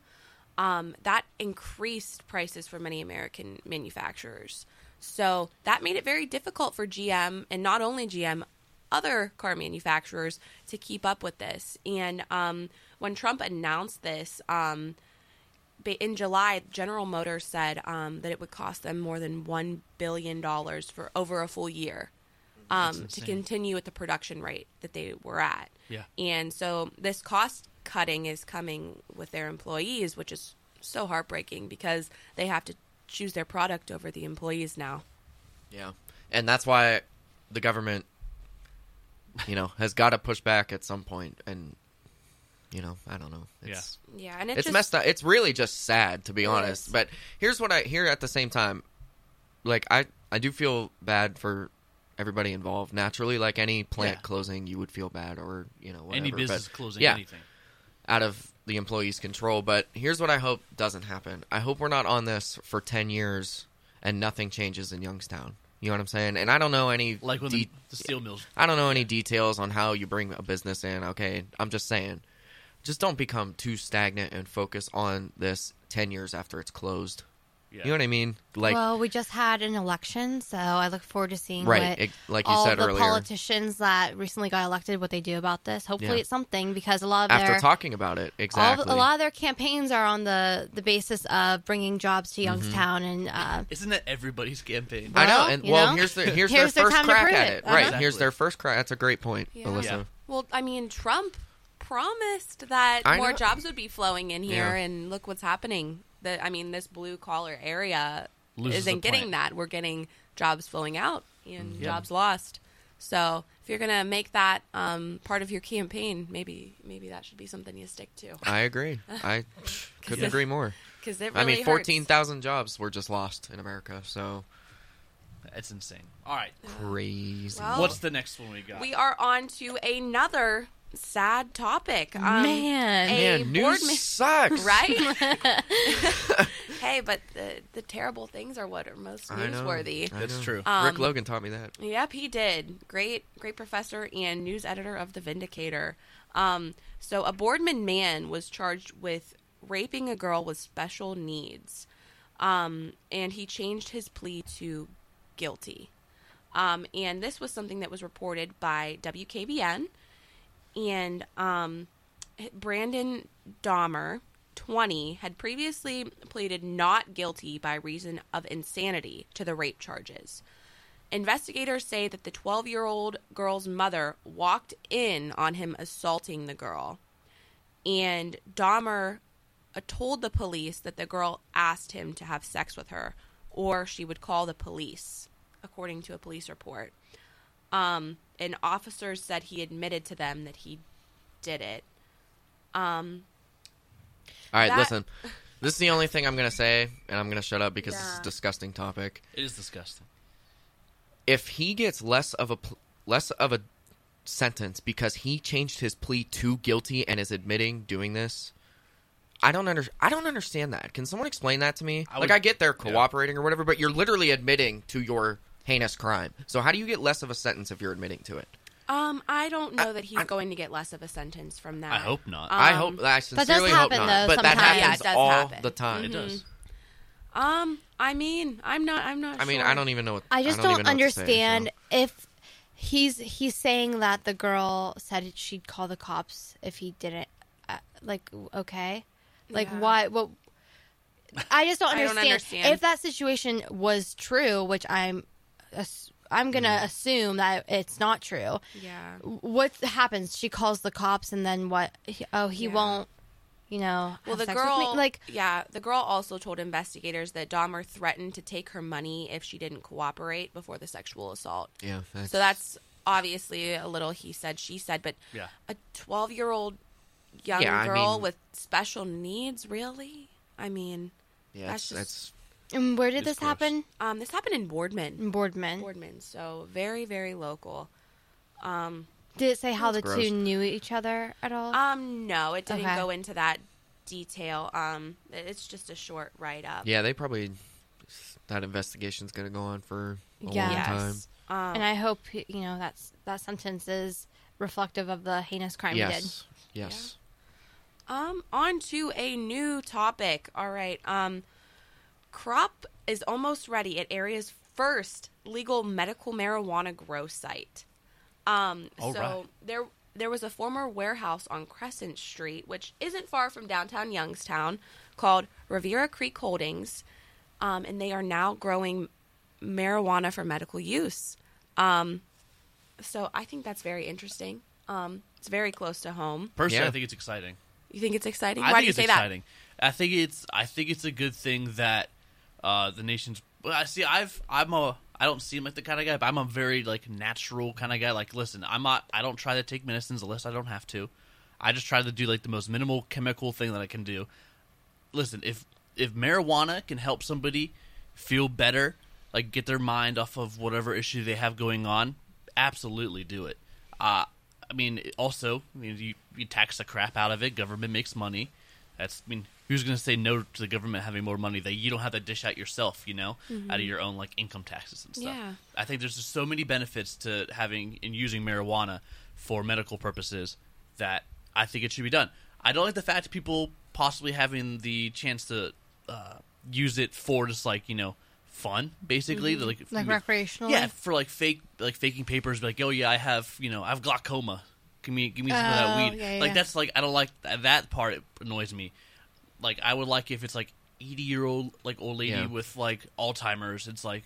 Um, that increased prices for many American manufacturers. So that made it very difficult for GM and not only GM, other car manufacturers to keep up with this. And um, when Trump announced this, um, in July, General Motors said um, that it would cost them more than one billion dollars for over a full year um, to continue at the production rate that they were at. Yeah. And so this cost cutting is coming with their employees, which is so heartbreaking because they have to choose their product over the employees now. Yeah, and that's why the government, you know, has got to push back at some point, and you know, I don't know. It's, Yeah, and it it's just, messed up. It's really just sad to be honest. is. But here's what I hear at the same time. Like I, I do feel bad for everybody involved. Naturally, like any plant Yeah. closing, you would feel bad, or you know, whatever. Any but- business closing yeah, anything. out of the employee's control. But here's what I hope doesn't happen. I hope we're not on this for ten years and nothing changes in Youngstown. You know what I'm saying? And I don't know any Like when de- the, the steel mills. I don't know any details on how you bring a business in. Okay, I'm just saying, just don't become too stagnant and focus on this ten years after it's closed. Yeah. You know what I mean? Like, well, we just had an election, so I look forward to seeing right? what It, like you all said the earlier. politicians that recently got elected what they do about this. Hopefully, Yeah. it's something because a lot of after their talking about it, all, exactly. a lot of their campaigns are on the the basis of bringing jobs Mm-hmm. to Youngstown and uh, Isn't that everybody's campaign? I know, well, and well, know? here's the here's, Here's their their first time crack at it. it. Uh-huh. Right, Exactly. here's their first crack. That's a great point, Yeah. Alyssa. Yeah. Well, I mean, Trump promised that I more know. jobs would be flowing in here, Yeah. and look what's happening. The, I mean, this blue collar area Loses isn't getting plant. that. We're getting jobs flowing out and. Yeah. jobs lost. So if you're gonna make that um, part of your campaign, maybe maybe that should be something you stick to. I agree. I *laughs* couldn't agree more. Because it I mean, fourteen thousand jobs were just lost in America. So It's insane. All right. crazy. Well, What's the next one we got? We are on to another sad topic. Um, Man. a Man, news ma- sucks. *laughs* right? *laughs* hey, but the the terrible things are what are most I know. newsworthy. That's know. true. Rick Um, Logan taught me that. Yep, he did. Great, great professor and news editor of the Vindicator. Um, so, a Boardman man was charged with raping a girl with special needs, um, and he changed his plea to guilty. Um, and this was something that was reported by WKBN. And um, Brandon Dahmer, 20, had previously pleaded not guilty by reason of insanity to the rape charges. Investigators say that the 12 year old girl's mother walked in on him assaulting the girl. And Dahmer uh, told the police that the girl asked him to have sex with her or she would call the police, according to a police report. Um, and officers said he admitted to them that he did it. Um, All right, that- listen. This is the only thing I'm going to say, and I'm going to shut up because this is a disgusting topic. it is disgusting. If he gets less of a pl- less of a sentence because he changed his plea to guilty and is admitting doing this, I don't under I don't understand that. Can someone explain that to me? I like would- I get they're cooperating or whatever, but you're literally admitting to your heinous crime. So how do you get less of a sentence if you're admitting to it? um, I don't know that he's I- going to get less of a sentence from that. I hope not. I Um, hope I sincerely happen, hope not. though, but that happens Yeah, it does all happen. the time. it does. Um, I mean, I'm not. I'm not. I mean, sure. I don't even know. What, I just don't, don't, even know what to say, understand so. if he's he's saying that the girl said she'd call the cops if he didn't. Uh, like, okay, like Yeah. why? What? I just don't I don't understand. understand. If that situation was true, which I'm, ass- I'm gonna Mm. assume that it's not true. Yeah. What happens? She calls the cops, and then what? He- Oh, he Yeah. won't. You know, Well, have the sex with me? girl, like, yeah, the girl also told investigators that Dahmer threatened to take her money if she didn't cooperate before the sexual assault. Yeah, that's, So that's obviously a little he said, she said, but Yeah. a 12 year old young Yeah, I girl mean- with special needs, really? I mean, yeah, that's that's, just- that's and where did this gross. happen? um, this happened in Boardman. In Boardman. Boardman, so very, very local. Um, Did it say how the That's two knew each other at all? um, no, it didn't Okay. go into that detail. Um, it's just a short write up. yeah. They probably that investigation's going to go on for a Yeah. long Yes. time. Um, and I hope you know that's that sentence is reflective of the heinous crime he did. Yes, yes. Um, on to a new topic. All right. Um, Crop is almost ready at area's first legal medical marijuana grow site. Um, All so right. there there was a former warehouse on Crescent Street, which isn't far from downtown Youngstown, called Riviera Creek Holdings, um, and they are now growing marijuana for medical use. Um, so I think that's very interesting. Um, it's very close to home. Personally, Yeah. I think it's exciting. You think it's exciting? I Why think do you it's say exciting. I think it's I think it's a good thing that uh, the nation's. Well, I see. I've I'm a I don't seem like the kind of guy, but I'm a very like natural kind of guy. Like, listen, I'm not. I don't try to take medicines unless I don't have to. I just try to do like the most minimal chemical thing that I can do. Listen, if if marijuana can help somebody feel better, like get their mind off of whatever issue they have going on, absolutely do it. Uh, I mean, also, I mean, you, you tax the crap out of it. Government makes money. That's, I mean, who's going to say no to the government having more money that you don't have to dish out yourself, you know, out of your own like income taxes and stuff. Yeah. I think there's just so many benefits to having and using marijuana for medical purposes that I think it should be done. I don't like the fact that people possibly having the chance to uh, use it for just like you know fun, basically, like Like recreationally? Yeah, for like fake, like faking papers, like, oh yeah, I have you know I have glaucoma. Give me, give me some of that Oh, weed. yeah, like yeah. that's like I don't like that, that part. It annoys me. Like I would like if it's like eighty year old like old lady Yeah. with like Alzheimer's. It's like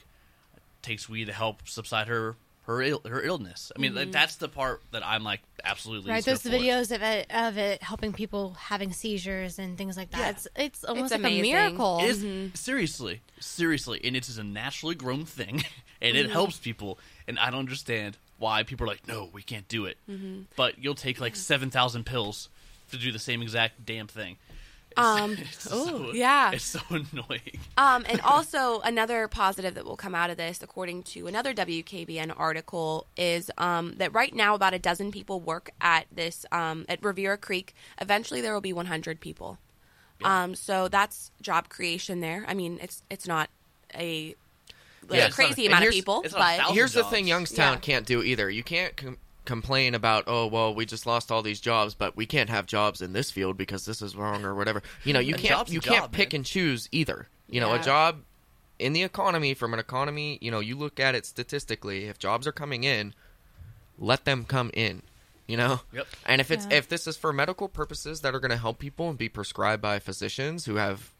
takes weed to help subside her her Ill, her illness. I mean, like, that's the part that I'm like absolutely Mm-hmm. Right, so there's for. videos of it of it helping people having seizures and things like that. Yeah. It's it's almost It's like amazing. a miracle. It is seriously, seriously, and it is a naturally grown thing, *laughs* and Mm-hmm. it helps people. And I don't understand why people are like, no, we can't do it. Mm-hmm. But you'll take like seven thousand pills to do the same exact damn thing. It's, Um, *laughs* it's ooh, so, yeah. it's so annoying. Um, and *laughs* also another positive that will come out of this, according to another WKBN article, is um, that right now about a dozen people work at this um, at Riviera Creek. Eventually, there will be 100 people. Um, so that's job creation there. I mean, it's it's not a, like, Yeah, a not- crazy and amount of people, it's not a but thousand Here's the thing Youngstown Yeah. can't do either. You can't com- complain about, oh, well, we just lost all these jobs, but we can't have jobs in this field because this is wrong or whatever. You know, you can't job's a you can't job, pick man. and choose either. You know, a job in the economy from an economy, you know, you look at it statistically, if jobs are coming in, let them come in. You know? Yep. And if it's Yeah. if this is for medical purposes that are going to help people and be prescribed by physicians who have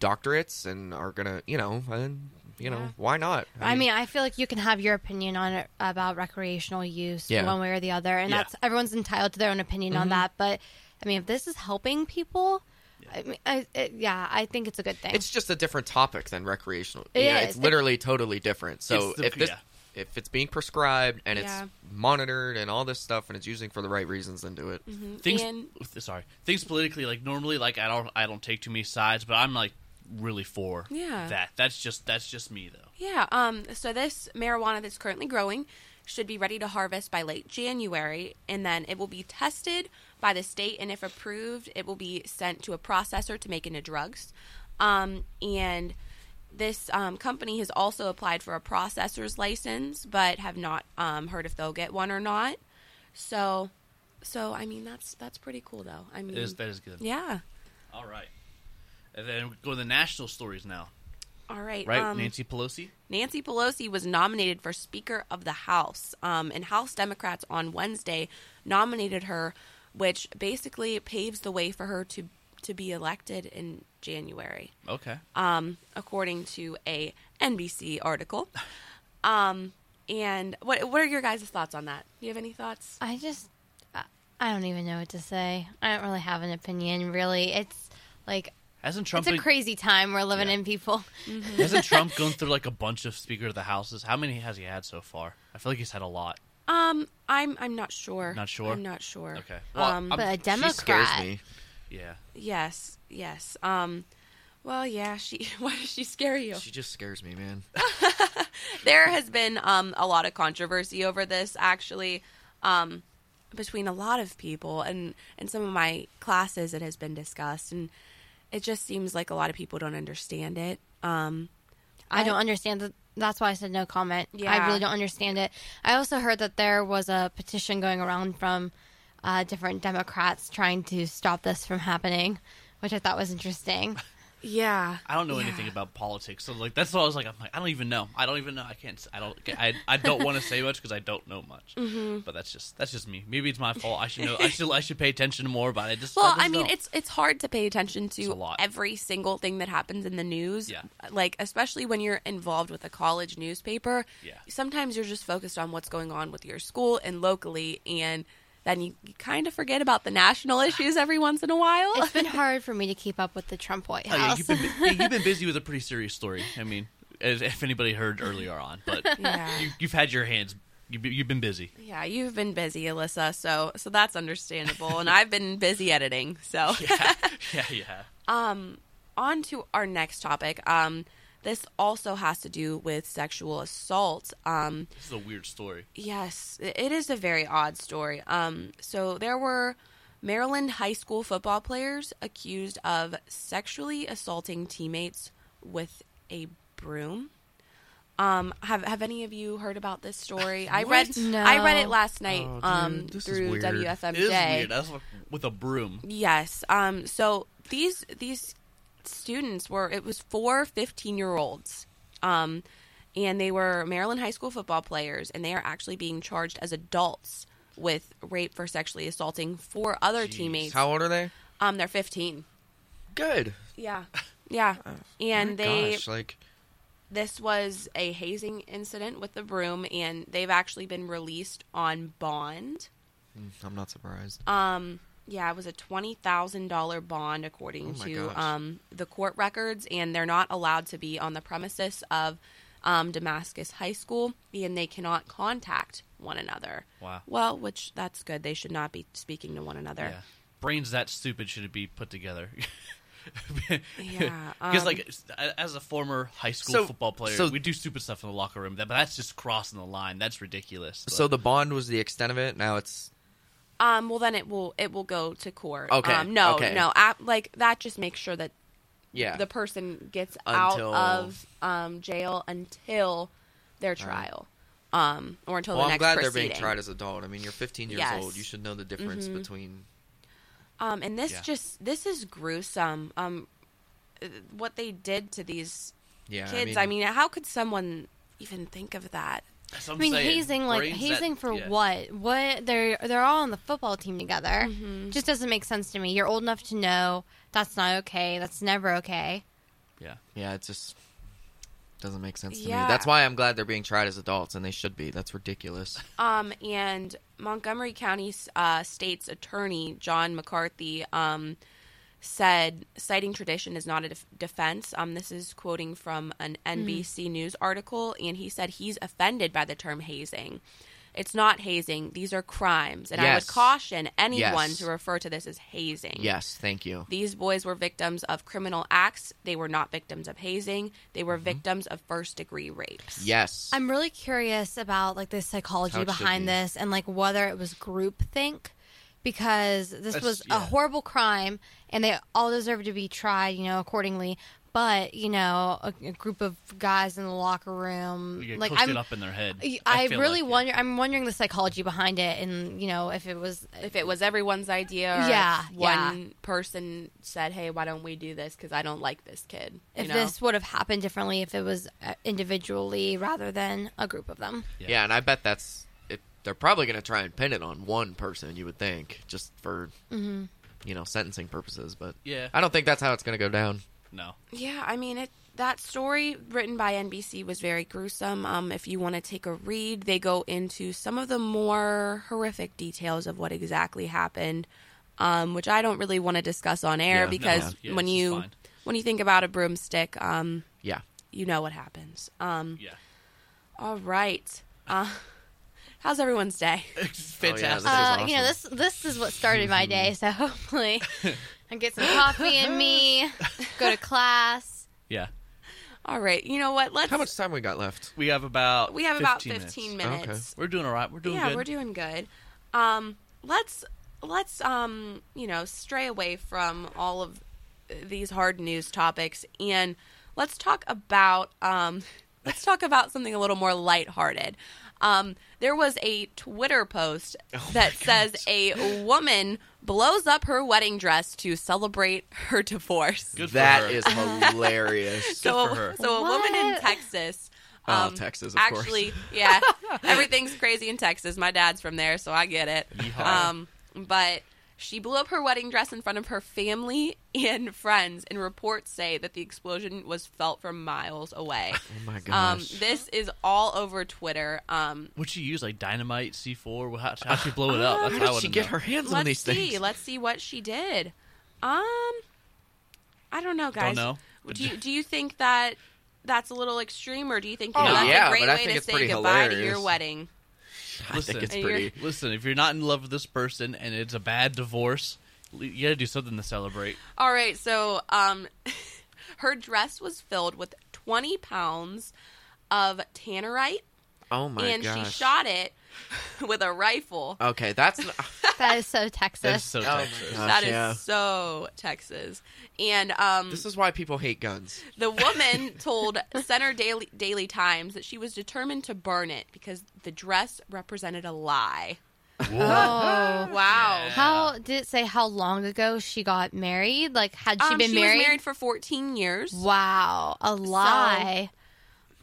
doctorates and are going to, you know, and you know, Yeah. why not? I mean, I feel like you can have your opinion on it about recreational use Yeah. one way or the other, and Yeah. that's everyone's entitled to their own opinion Mm-hmm. on that. But I mean, if this is helping people, I mean, I, it, yeah, I think it's a good thing. It's just a different topic than recreational. It yeah, is. it's literally totally different. So the- if this, yeah. if it's being prescribed and Yeah. it's monitored and all this stuff and it's using for the right reasons, then do it. Things, And- sorry, things politically, like normally, like I don't, I don't take too many sides, but I'm like really for Yeah. that. That's just, that's just me though. Yeah. Um. So this marijuana that's currently growing should be ready to harvest by late January, and then it will be tested by the state, and if approved, it will be sent to a processor to make into drugs. Um. And this um, company has also applied for a processor's license, but have not um, heard if they'll get one or not. So, so I mean that's that's pretty cool though. I mean, It is, that is good. yeah. All right, and then go to the national stories now, All right. right? um, Nancy Pelosi. Nancy Pelosi was nominated for Speaker of the House, um, and House Democrats on Wednesday nominated her, which basically paves the way for her to to be elected in January, Okay. um, according to a NBC article. *laughs* Um, and what what are your guys' thoughts on that? Do you have any thoughts? I just, I- I don't even know what to say. I don't really have an opinion. Really, it's like Hasn't Trump it's a been, crazy time we're living Yeah. in, people. hasn't *laughs* Trump gone through like a bunch of Speaker of the Houses? How many has he had so far? I feel like he's had a lot. Um, I'm I'm not sure. Not sure? I'm not sure. Okay. Well, um, I'm- But a She Democrat, scares me. Yeah. yes, yes. Um, well, yeah. She. *laughs* Why does she scare you? She just scares me, man. *laughs* there has been um, a lot of controversy over this actually um, between a lot of people and and some of my classes it has been discussed and it just seems like a lot of people don't understand it um, I don't understand that. That's why I said no comment. I really don't understand it. I also heard that there was a petition going around from uh, different Democrats trying to stop this from happening, which I thought was interesting. *laughs* Yeah. I don't know Yeah. anything about politics, so like that's what I was like. I'm like, I don't even know. I don't even know. I can't. I don't. I, I don't want to say much because I don't know much. Mm-hmm. But that's just that's just me. Maybe it's my fault. I should know. I should I should pay attention to more. But I just Well, I, just I mean, don't. it's it's hard to pay attention to lot. every single thing that happens in the news. Yeah. Like especially when you're involved with a college newspaper. Yeah. Sometimes you're just focused on what's going on with your school and locally and then you, you kind of forget about the national issues every once in a while. It's been *laughs* hard for me to keep up with the Trump White Oh, yeah, House. you've been yeah, you've been *laughs* busy with a pretty serious story. I mean, as if anybody heard earlier on, but *laughs* Yeah. you, you've had your hands. You've, you've been busy. yeah, you've been busy, Alyssa, so so that's understandable. and I've been busy editing. So Yeah, yeah, yeah. Um, on to our next topic. Um, this also has to do with sexual assault. Um, This is a weird story. yes, it is a very odd story. Um, so there were Maryland high school football players accused of sexually assaulting teammates with a broom. Um, have have any of you heard about this story? *laughs* I read No. I read it last night Oh, dude, um, is through weird. WFMJ. It is weird. That's like with a broom. Yes. Um. So these these students were it was four 15 year olds, um, and they were Maryland high school football players, and they are actually being charged as adults with rape for sexually assaulting four other Jeez. teammates. How old are they? Um. They're 15. Good. Yeah. *laughs* Yeah. and My they gosh, like this was a hazing incident with the broom, and they've actually been released on bond. mm, I'm not surprised. Um, yeah, it was a twenty thousand dollar bond according Oh to um the court records, and they're not allowed to be on the premises of um, Damascus High School, and they cannot contact one another. Wow. Well, which that's good. They should not be speaking to one another. Yeah. Brains that stupid should be put together. *laughs* Yeah, Because um, like as a former high school So- football player, so- we do stupid stuff in the locker room. That, but that's just crossing the line. That's ridiculous. So the bond was the extent of it. Now it's Um. Well, then it will it will go to court. Okay, Um, no. okay. No. a like that just makes sure that yeah. the person gets Until- out of um, jail until their trial, um, or until well, the I'm glad proceeding. they're being tried as adult. I mean, you're 15 years Yes. old. You should know the difference Mhm. between. Um, and this Yeah. just this is gruesome. Um, what they did to these Yeah, kids. I mean, how could someone even think of that? That's what I mean, saying. hazing like Brains that- hazing for yeah. what? What they're they're all on the football team together. Mm-hmm. Just doesn't make sense to me. You're old enough to know that's not okay. That's never okay. Yeah. yeah, it just doesn't make sense to Yeah. me. That's why I'm glad they're being tried as adults, and they should be. That's ridiculous. Um, and Montgomery County uh, State's Attorney John McCarthy um, said, citing tradition is not a def- defense. Um, this is quoting from an NBC News article, and he said he's offended by the term hazing. It's not hazing; these are crimes, and I would caution anyone Yes. to refer to this as hazing. Yes, thank you. These boys were victims of criminal acts. They were not victims of hazing. They were Mm-hmm. victims of first degree rapes. Yes. I'm really curious about like the psychology How behind be. this and like whether it was groupthink because this That's- was yeah. a horrible crime and they all deserve to be tried, you know, accordingly. But you know, a, a group of guys in the locker room, You get like I'm, it up in their head. I, I feel really like, yeah. wonder. I'm wondering the psychology behind it, and you know, if it was if it was everyone's idea or Yeah, if one person said hey why don't we do this because i don't like this kid you if know? this would have happened differently if it was uh, individually rather than a group of them. Yeah. Yeah, and I bet that's it, they're probably going to try and pin it on one person. You would think, just for Mm-hmm. you know sentencing purposes. But Yeah. I don't think that's how it's going to go down. No. yeah i mean it that story written by nbc was very gruesome um, if you want to take a read they go into some of the more horrific details of what exactly happened um, which i don't really want to discuss on air Yeah, no, because yeah, when you fine. when you think about a broomstick um, Yeah. you know what happens um, Yeah. all right uh, how's everyone's day *laughs* It's Oh, yeah, fantastic. this Uh, You know, this this is what started my day, so *laughs* hopefully *laughs* I get some coffee in me, go to class. yeah. all right you know what let's How much time we got left? We have about we have about 15 15 minutes. minutes, Okay. We're doing all right. We're doing good. yeah good. we're doing good um let's let's um you know stray away from all of these hard news topics and let's talk about um let's talk about something a little more lighthearted Um, there was a Twitter post that says a woman blows up her wedding dress to celebrate her divorce. Good for her. is *laughs* hilarious. so, for her. so a woman in What? Texas. Oh, um, Texas, of course. actually, yeah, *laughs* everything's crazy in Texas. My dad's from there, so I get it. Yeehaw. Um, but she blew up her wedding dress in front of her family and friends, and reports say that the explosion was felt from miles away. *laughs* oh my Um, gosh. this is all over Twitter. Um, Would she use like dynamite, C4? How how'd she blow it up? That's How what did she to get know. her hands on let's these see. things? Let's see what she did. Um, I don't know, guys. know. Do you, do you think that that's a little extreme, or do you think you Oh, know, that's yeah, a great way to say pretty goodbye to your hilarious. Wedding? *laughs* I think it's And you're- pretty. *laughs* Listen, if you're not in love with this person and it's a bad divorce, you got to do something to celebrate. All right, so um, *laughs* her dress was filled with 20 pounds of tannerite, Oh my and gosh. she shot it *laughs* with a rifle. Okay, that's. n- *laughs* That is so Texas. That's so Oh Texas. gosh, That is yeah. so Texas. And um, This is why people hate guns. the *laughs* woman told Center Daily, Daily Times that she was determined to burn it because the dress represented a lie. oh. Wow. Yeah. How did it say how long ago she got married? Like, had she Um, been she married? was married for 14 years. Wow, a lie.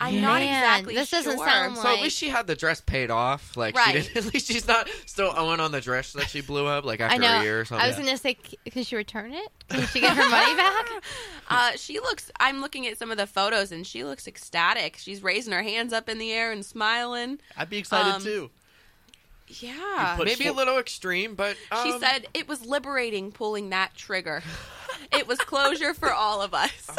I'm not exactly this doesn't sure. sound So at least she had the dress paid off. Like Right. she did, *laughs* at least she's not still owing on the dress that she blew up. Like I after know. a year or something. I was gonna say, c- can she return it? Can she get her money back? *laughs* Uh, she looks. I'm looking at some of the photos, and she looks ecstatic. She's raising her hands up in the air and smiling. I'd be excited Um, too. Yeah. put- Maybe a little extreme, but she um, said it was liberating pulling that trigger. *laughs* it was closure for all of us. Oh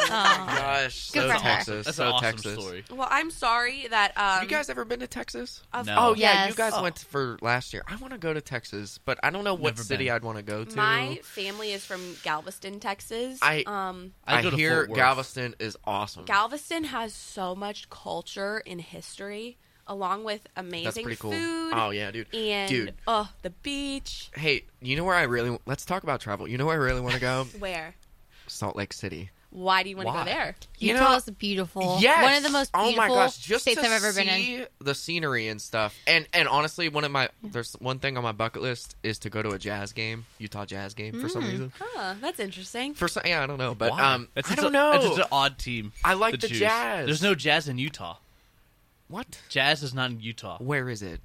my gosh, Good so for her. Texas, That's so an awesome Texas. story. well, I'm sorry that. Um, you guys ever been to Texas? of- No. Oh yeah, you Yes. guys Oh. went for last year. I want to go to Texas, but I don't know what Never city been. I'd want to go to. My family is from Galveston, Texas. I- um, I'd I go to hear Fort Worth. Galveston is awesome. Galveston has so much culture and history, along with amazing That's pretty cool. food. Oh yeah, dude. and Dude. oh, the beach. Hey, you know where I really? Let's talk about travel. You know where I really want to go? *laughs* Where? Salt Lake City. Why do you want to go there? You Utah know- is beautiful. Yes. One of the most oh my gosh, just states to I've ever been in. see the scenery and stuff. And and honestly, one of my there's one thing on my bucket list is to go to a jazz game, Utah jazz game for Mm. some reason. Huh, that's interesting. For some, yeah, I don't know, but Why? um, It's I don't a- know. It's just an odd team. I like to the. Jazz. There's no jazz in Utah. What? Jazz is not in Utah. Where is it?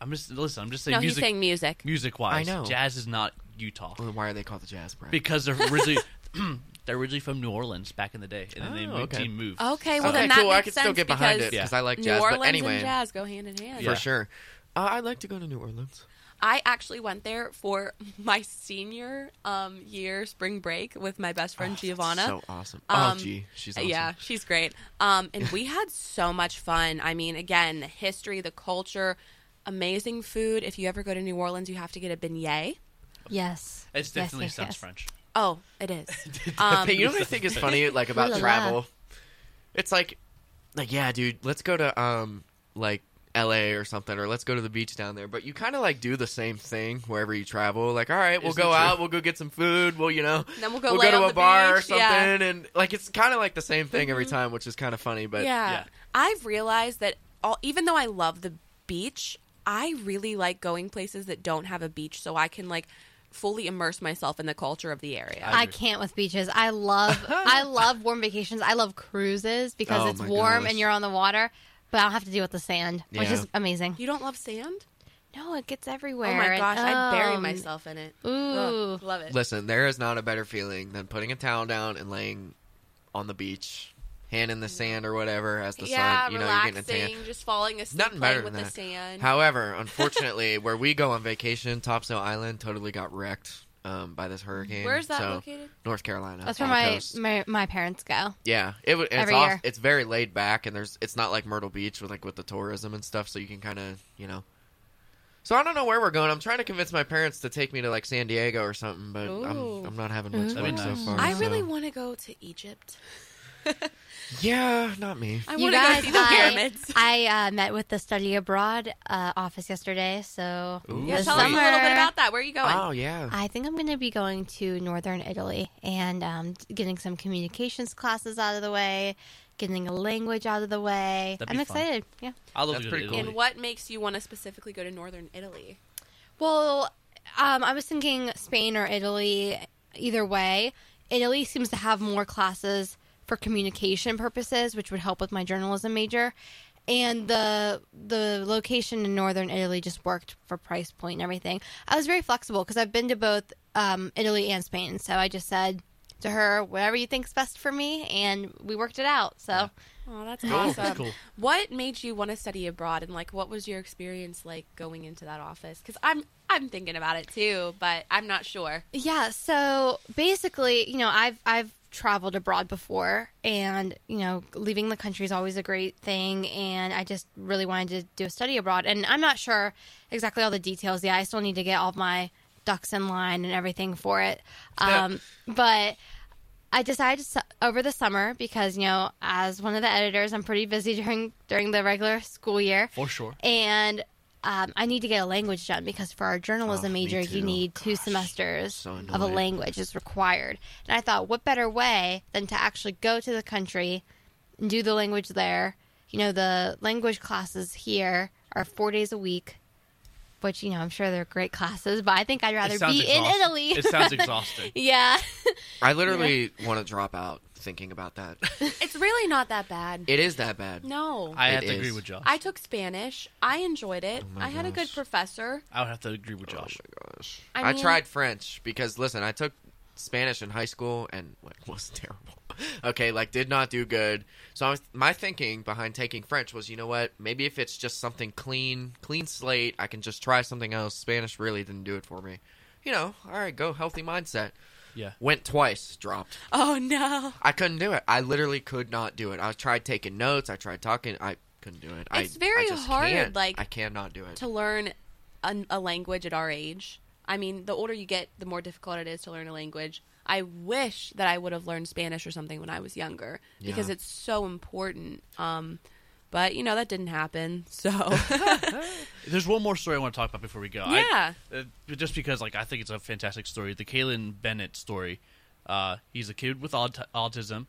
I'm just listen. I'm just saying No, he's music. saying music. music wise, I know. jazz is not Utah Well, why are they called the Jazz? Brad? because they're originally *laughs* *clears throat* they're originally from New Orleans back in the day, and then the Oh, okay. team moved. Okay, well okay, then that cool. makes I can sense still get behind because it because I like New jazz. Orleans but anyway, and jazz go hand in hand. Yeah. for sure. Uh, I'd like to go to New Orleans. I actually went there for *laughs* my senior um, year spring break with my best friend Giovanna. So awesome. Um, oh, gee, she's awesome. Yeah, she's great. Um, and we had so much fun. I mean, again, the history, the culture, amazing food. If you ever go to New Orleans, you have to get a beignet. Yes. It's Yes, definitely yes, sounds yes. French. Oh, it is. *laughs* Um, Hey, you know what I think is funny, like about Ooh la la. travel? It's like, like yeah, dude, let's go to um like L.A. or something, or let's go to the beach down there. But you kind of like do the same thing wherever you travel. Like, all right, we'll Is go out, we'll go get some food, we'll you know, Then we'll go we'll go to a the bar or something, yeah. Mm-hmm. and like it's kind of like the same thing every time, which is kind of funny. But yeah. Yeah. I've realized that all, even though I love the beach, I really like going places that don't have a beach so I can like fully immerse myself in the culture of the area. I can't with beaches. I love I *laughs* love warm vacations. I love cruises because Oh it's warm gosh. and you're on the water, but I don't have to deal with the sand, which Yeah. is amazing. you don't love sand? No, it gets everywhere. Oh everywhere. my and- gosh, I'd bury um, myself in it. Ooh. Ugh, love it. listen, there is not a better feeling than putting a towel down and laying on the beach, hand in the sand or whatever, as the yeah, sun, you know, you're relaxing, getting a tan. just falling asleep, Nothing playing better with than the that. sand. However, unfortunately, *laughs* where we go on vacation, Topsail Island totally got wrecked um, by this hurricane. Where's that so, located? North Carolina. That's where my, coast. my my parents go. yeah. It w- it's every off, year. It's very laid back, and there's it's not like Myrtle Beach with like with the tourism and stuff, so you can kind of you know. So I don't know where we're going. I'm trying to convince my parents to take me to like San Diego or something, but Ooh. I'm I'm not having much That'd luck so far. I so- really want to go to Egypt. *laughs* yeah, not me. I You want to go see the pyramids. I uh, met with the study abroad uh, office yesterday, so Ooh. yeah, this tell us a little bit about that. Where are you going? Oh yeah. I think I'm going to be going to northern Italy and um, getting some communications classes out of the way, getting a language out of the way. That'd I'm be fun. excited. Yeah. I love That's pretty to cool. Italy. And what makes you want to specifically go to northern Italy? Well, um, I was thinking Spain or Italy. Either way, Italy seems to have more classes for communication purposes, which would help with my journalism major. And the the location in northern Italy just worked for price point and everything. I was very flexible because I've been to both um, Italy and Spain, so I just said to her, "Whatever you think's best for me," and we worked it out. So. Oh, that's Cool. awesome. Cool. What made you want to study abroad, and like, what was your experience like going into that office? Because I'm I'm thinking about it too, but I'm not sure. Yeah, so basically, you know, I've I've traveled abroad before and, you know, leaving the country is always a great thing and I just really wanted to do a study abroad and I'm not sure exactly all the details. Yeah, I still need to get all my ducks in line and everything for it. Um, but I decided to, over the summer because, you know, as one of the editors, I'm pretty busy *laughs* during during the regular school year For sure. and um, I need to get a language done because for our journalism Oh, major, you need two Gosh, semesters so of a language is required. And I thought, what better way than to actually go to the country and do the language there? You know, the language classes here are four days a week, which you know I'm sure they're great classes, but I think I'd rather be in. Italy. It sounds *laughs* exhausting. yeah, I literally *laughs* want to drop out thinking about that. *laughs* It's really not that bad. it is that bad. no, I It have to is. agree with Josh. I took Spanish. I enjoyed it. Oh my I had a good professor. I would have to agree with Josh. Oh my gosh. I I, mean- tried French because listen, I took Spanish in high school and like *laughs* was terrible. okay, like did not do good. So I was, my thinking behind taking French was, you know what? Maybe if it's just something clean, clean slate, I can just try something else. Spanish really didn't do it for me. You know, all right, go healthy mindset. Yeah. Went twice, dropped. Oh no. I couldn't do it. I literally could not do it. I tried taking notes. I tried talking. I couldn't do it. It's I, very I just hard, can't. like, I cannot do it. to learn a, a language at our age. I mean, the older you get, the more difficult it is to learn a language. I wish that I would have learned Spanish or something when I was younger because Yeah. it's so important. Um, but you know that didn't happen. So *laughs* There's one more story I want to talk about before we go. I- yeah, uh, just because like I think it's a fantastic story. The Kalin Bennett story. Uh, he's a kid with aut- autism,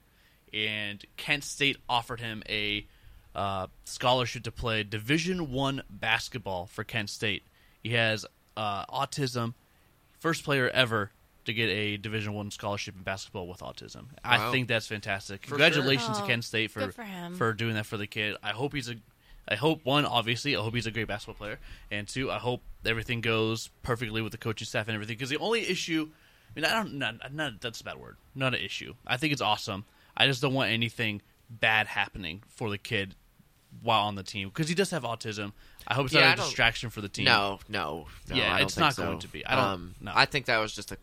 and Kent State offered him a uh, scholarship to play Division One basketball for Kent State. He has uh, autism. First player ever to get a Division One scholarship in basketball with autism. I think that's fantastic. For Congratulations sure. to Kent State for for for doing that for the kid. I hope he's a. I hope one, obviously, I hope he's a great basketball player, and two, I hope everything goes perfectly with the coaching staff and everything. Because the only issue, I mean, I don't, not, not that's a bad word, not an issue. I think it's awesome. I just don't want anything bad happening for the kid while on the team because he does have autism. I hope it's Yeah, not a distraction for the team. No, no, no. Yeah, I don't it's think not so. going to be. I don't- Um, no. I think that was just a.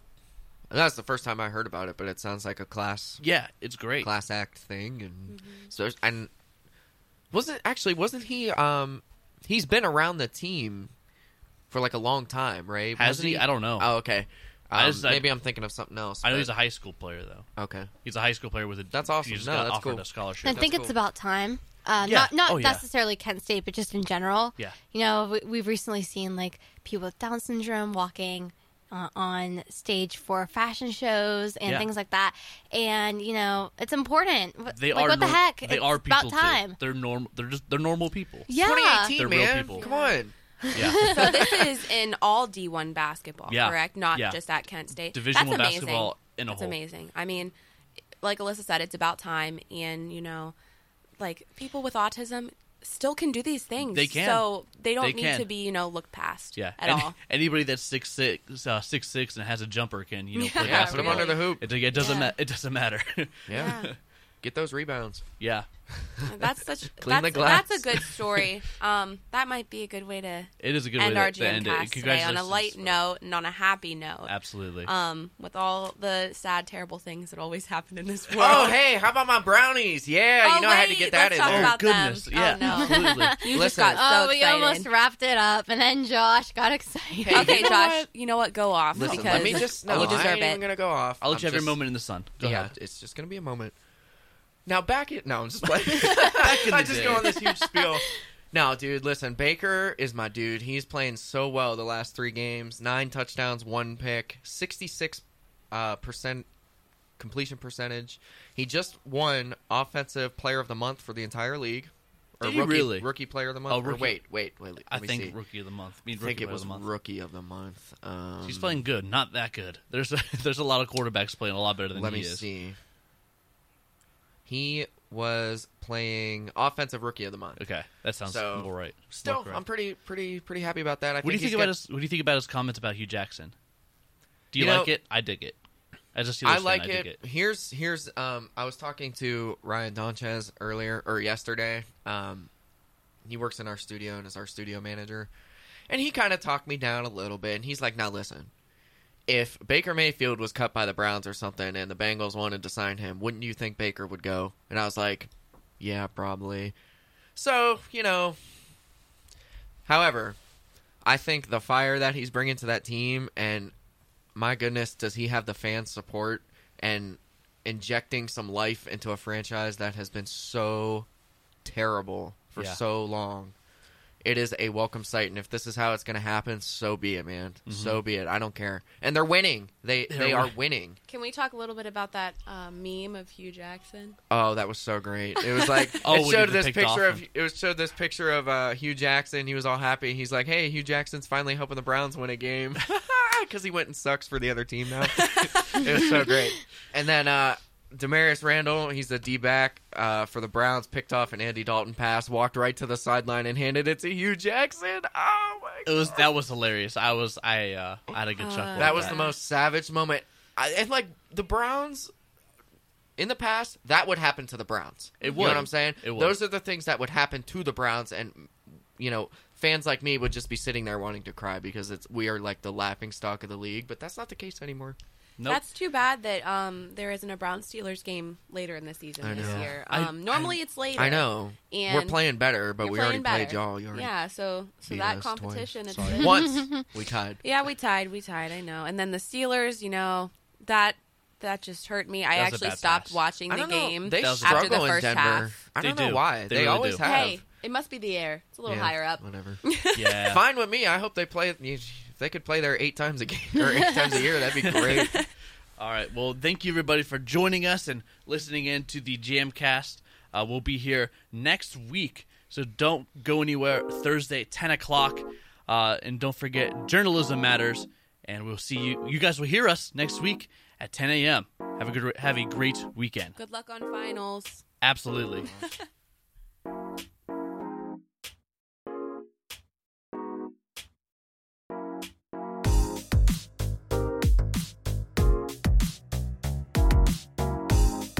That's the first time I heard about it, but it sounds like a class Yeah, it's great. class act thing, and Mm-hmm. so and wasn't actually wasn't he? Um, he's been around the team for like a long time, right? Has Wasn't he? I don't know. Oh, okay. I Um, just- I- maybe I'm thinking of something else. I know but- he's a high school player though. okay. He's a high school player with a. That's awesome. He just No, got that's offered cool. a scholarship. I think That's it's cool. about time. Uh, Yeah. Not not Oh, yeah. necessarily Kent State, but just in general. Yeah. You know, we, we've recently seen like people with Down syndrome walking uh, on stage for fashion shows and Yeah. things like that, and you know, it's important. They like, are. what the nor- heck? They it's are people. about time. Too. They're normal. They're just. They're normal people. Yeah. 2018, They're real people. Come on. Yeah. *laughs* so this is in all D1 basketball, Yeah. correct? Not Yeah. just at Kent State. Division That's amazing. basketball in a That's whole. amazing. I mean, like Alyssa said, it's about time, and you know, like people with autism still can do these things. They can. So they don't They need can. to be, you know, looked past. Yeah. At Any- all. Anybody that's six six, uh, six six, and has a jumper can you know *laughs* play Yeah, Yeah, put him basketball. under the hoop. It, it doesn't. Yeah. Ma- it doesn't matter. *laughs* Yeah. Yeah. Get those rebounds. yeah. That's such. *laughs* Clean that's, the glass. that's a good story. Um, that might be a good way to It is a good end way our to, to end cast it. today on a Congratulations. light note and on a happy note. Absolutely. Um, with all the sad, terrible things that always happen in this world. Oh, hey, how about my brownies? Yeah, Oh, you know I had to wait, get that let's in talk there. oh about goodness. them. Yeah. Oh, no. *laughs* Absolutely. *laughs* You just Listen. got so oh, we excited. almost wrapped it up, and then Josh got excited. Hey, okay, Josh, you know what? Go off Listen, because let me just. No, you I deserve ain't even gonna go off. I'll let I'm you have your moment in the sun. Go yeah, ahead. it's just gonna be a moment. Now back it. No, I'm just *laughs* playing. *laughs* I the just day. go on this huge spiel. *laughs* No, dude, listen. Baker is my dude. He's playing so well the last three games. Nine touchdowns, one pick, sixty-six uh, percent completion percentage. He just won offensive player of the month for the entire league. Or Did rookie, really? rookie player of the month. Oh, Or rookie. wait, wait, wait. let I me think see. rookie of the month. I, mean, I think rookie it was of the month. rookie of the month. Um, He's playing good, not that good. There's a, there's a lot of quarterbacks playing a lot better than Let he me is. see. He was playing offensive rookie of the month. Okay, that sounds So, more right. Still, More. I'm pretty, pretty, pretty happy about that. I What do you think about got- his? What do you think about his comments about Hue Jackson? Do you, You like know- it? I dig it. As a Steelers I fan, like I it. dig it. Here's here's um I was talking to Ryan Donchez earlier or yesterday. Um he works in our studio and is our studio manager. And he kind of talked me down a little bit and he's like, "Now listen. If Baker Mayfield was cut by the Browns or something and the Bengals wanted to sign him, wouldn't you think Baker would go?" And I was like, "Yeah, probably." So, you know, however, I think the fire that he's bringing to that team and my goodness, does he have the fan support and injecting some life into a franchise that has been so terrible for Yeah. so long? It is a welcome sight, and if this is how it's going to happen, so be it, man. So be it. I don't care, and they're winning. They They're they are winning. Can we talk a little bit about that uh, meme of Hue Jackson? Oh, that was so great. It was like *laughs* Oh, it showed was this picture of him. it was showed this picture of uh, Hue Jackson. He was all happy. He's like, "Hey, Hue Jackson's finally helping the Browns win a game *laughs* because he went and sucks for the other team now." *laughs* it was so great. And then uh, Damarious Randall, he's the D back uh, for the Browns, picked off an Andy Dalton pass, walked right to the sideline and handed it to Hue Jackson. Oh my! God. It was that was hilarious. I was I uh, I had a good Uh, chuckle. That at was the most savage moment. I, and like the Browns in the past, that would happen to the Browns. It You would. know what I'm saying? It would. Those are the things that would happen to the Browns, and you know, fans like me would just be sitting there wanting to cry because it's we are like the laughing stock of the league. But that's not the case anymore. Nope. That's too bad that um, there isn't a Brown Steelers game later in the season this know. year. I- Um, normally it's later. I know And we're playing better, but You're we already playing played y'all. You already Yeah, so so that competition. It's Sorry. once *laughs* we tied. yeah, we tied. We tied. I know. And then the Steelers, you know, that that just hurt me. I That was a actually stopped pass. watching the game. They That was a- after struggle the in first Denver. half. I don't do. know why. They They, really always do. have. Hey, it must be the air. It's a little Yeah, higher up. Whatever. *laughs* yeah. Fine with me. I hope they play. If they could play there eight times a game *laughs* or eight times a year, that'd be great. *laughs* All right. Well, thank you everybody for joining us and listening in to the Jamcast. Uh, we'll be here next week, so don't go anywhere. Thursday, ten o'clock, uh, and don't forget journalism matters. And we'll see you. You guys will hear us next week at ten a.m. Have a good. Have a great weekend. Good luck on finals. Absolutely. *laughs*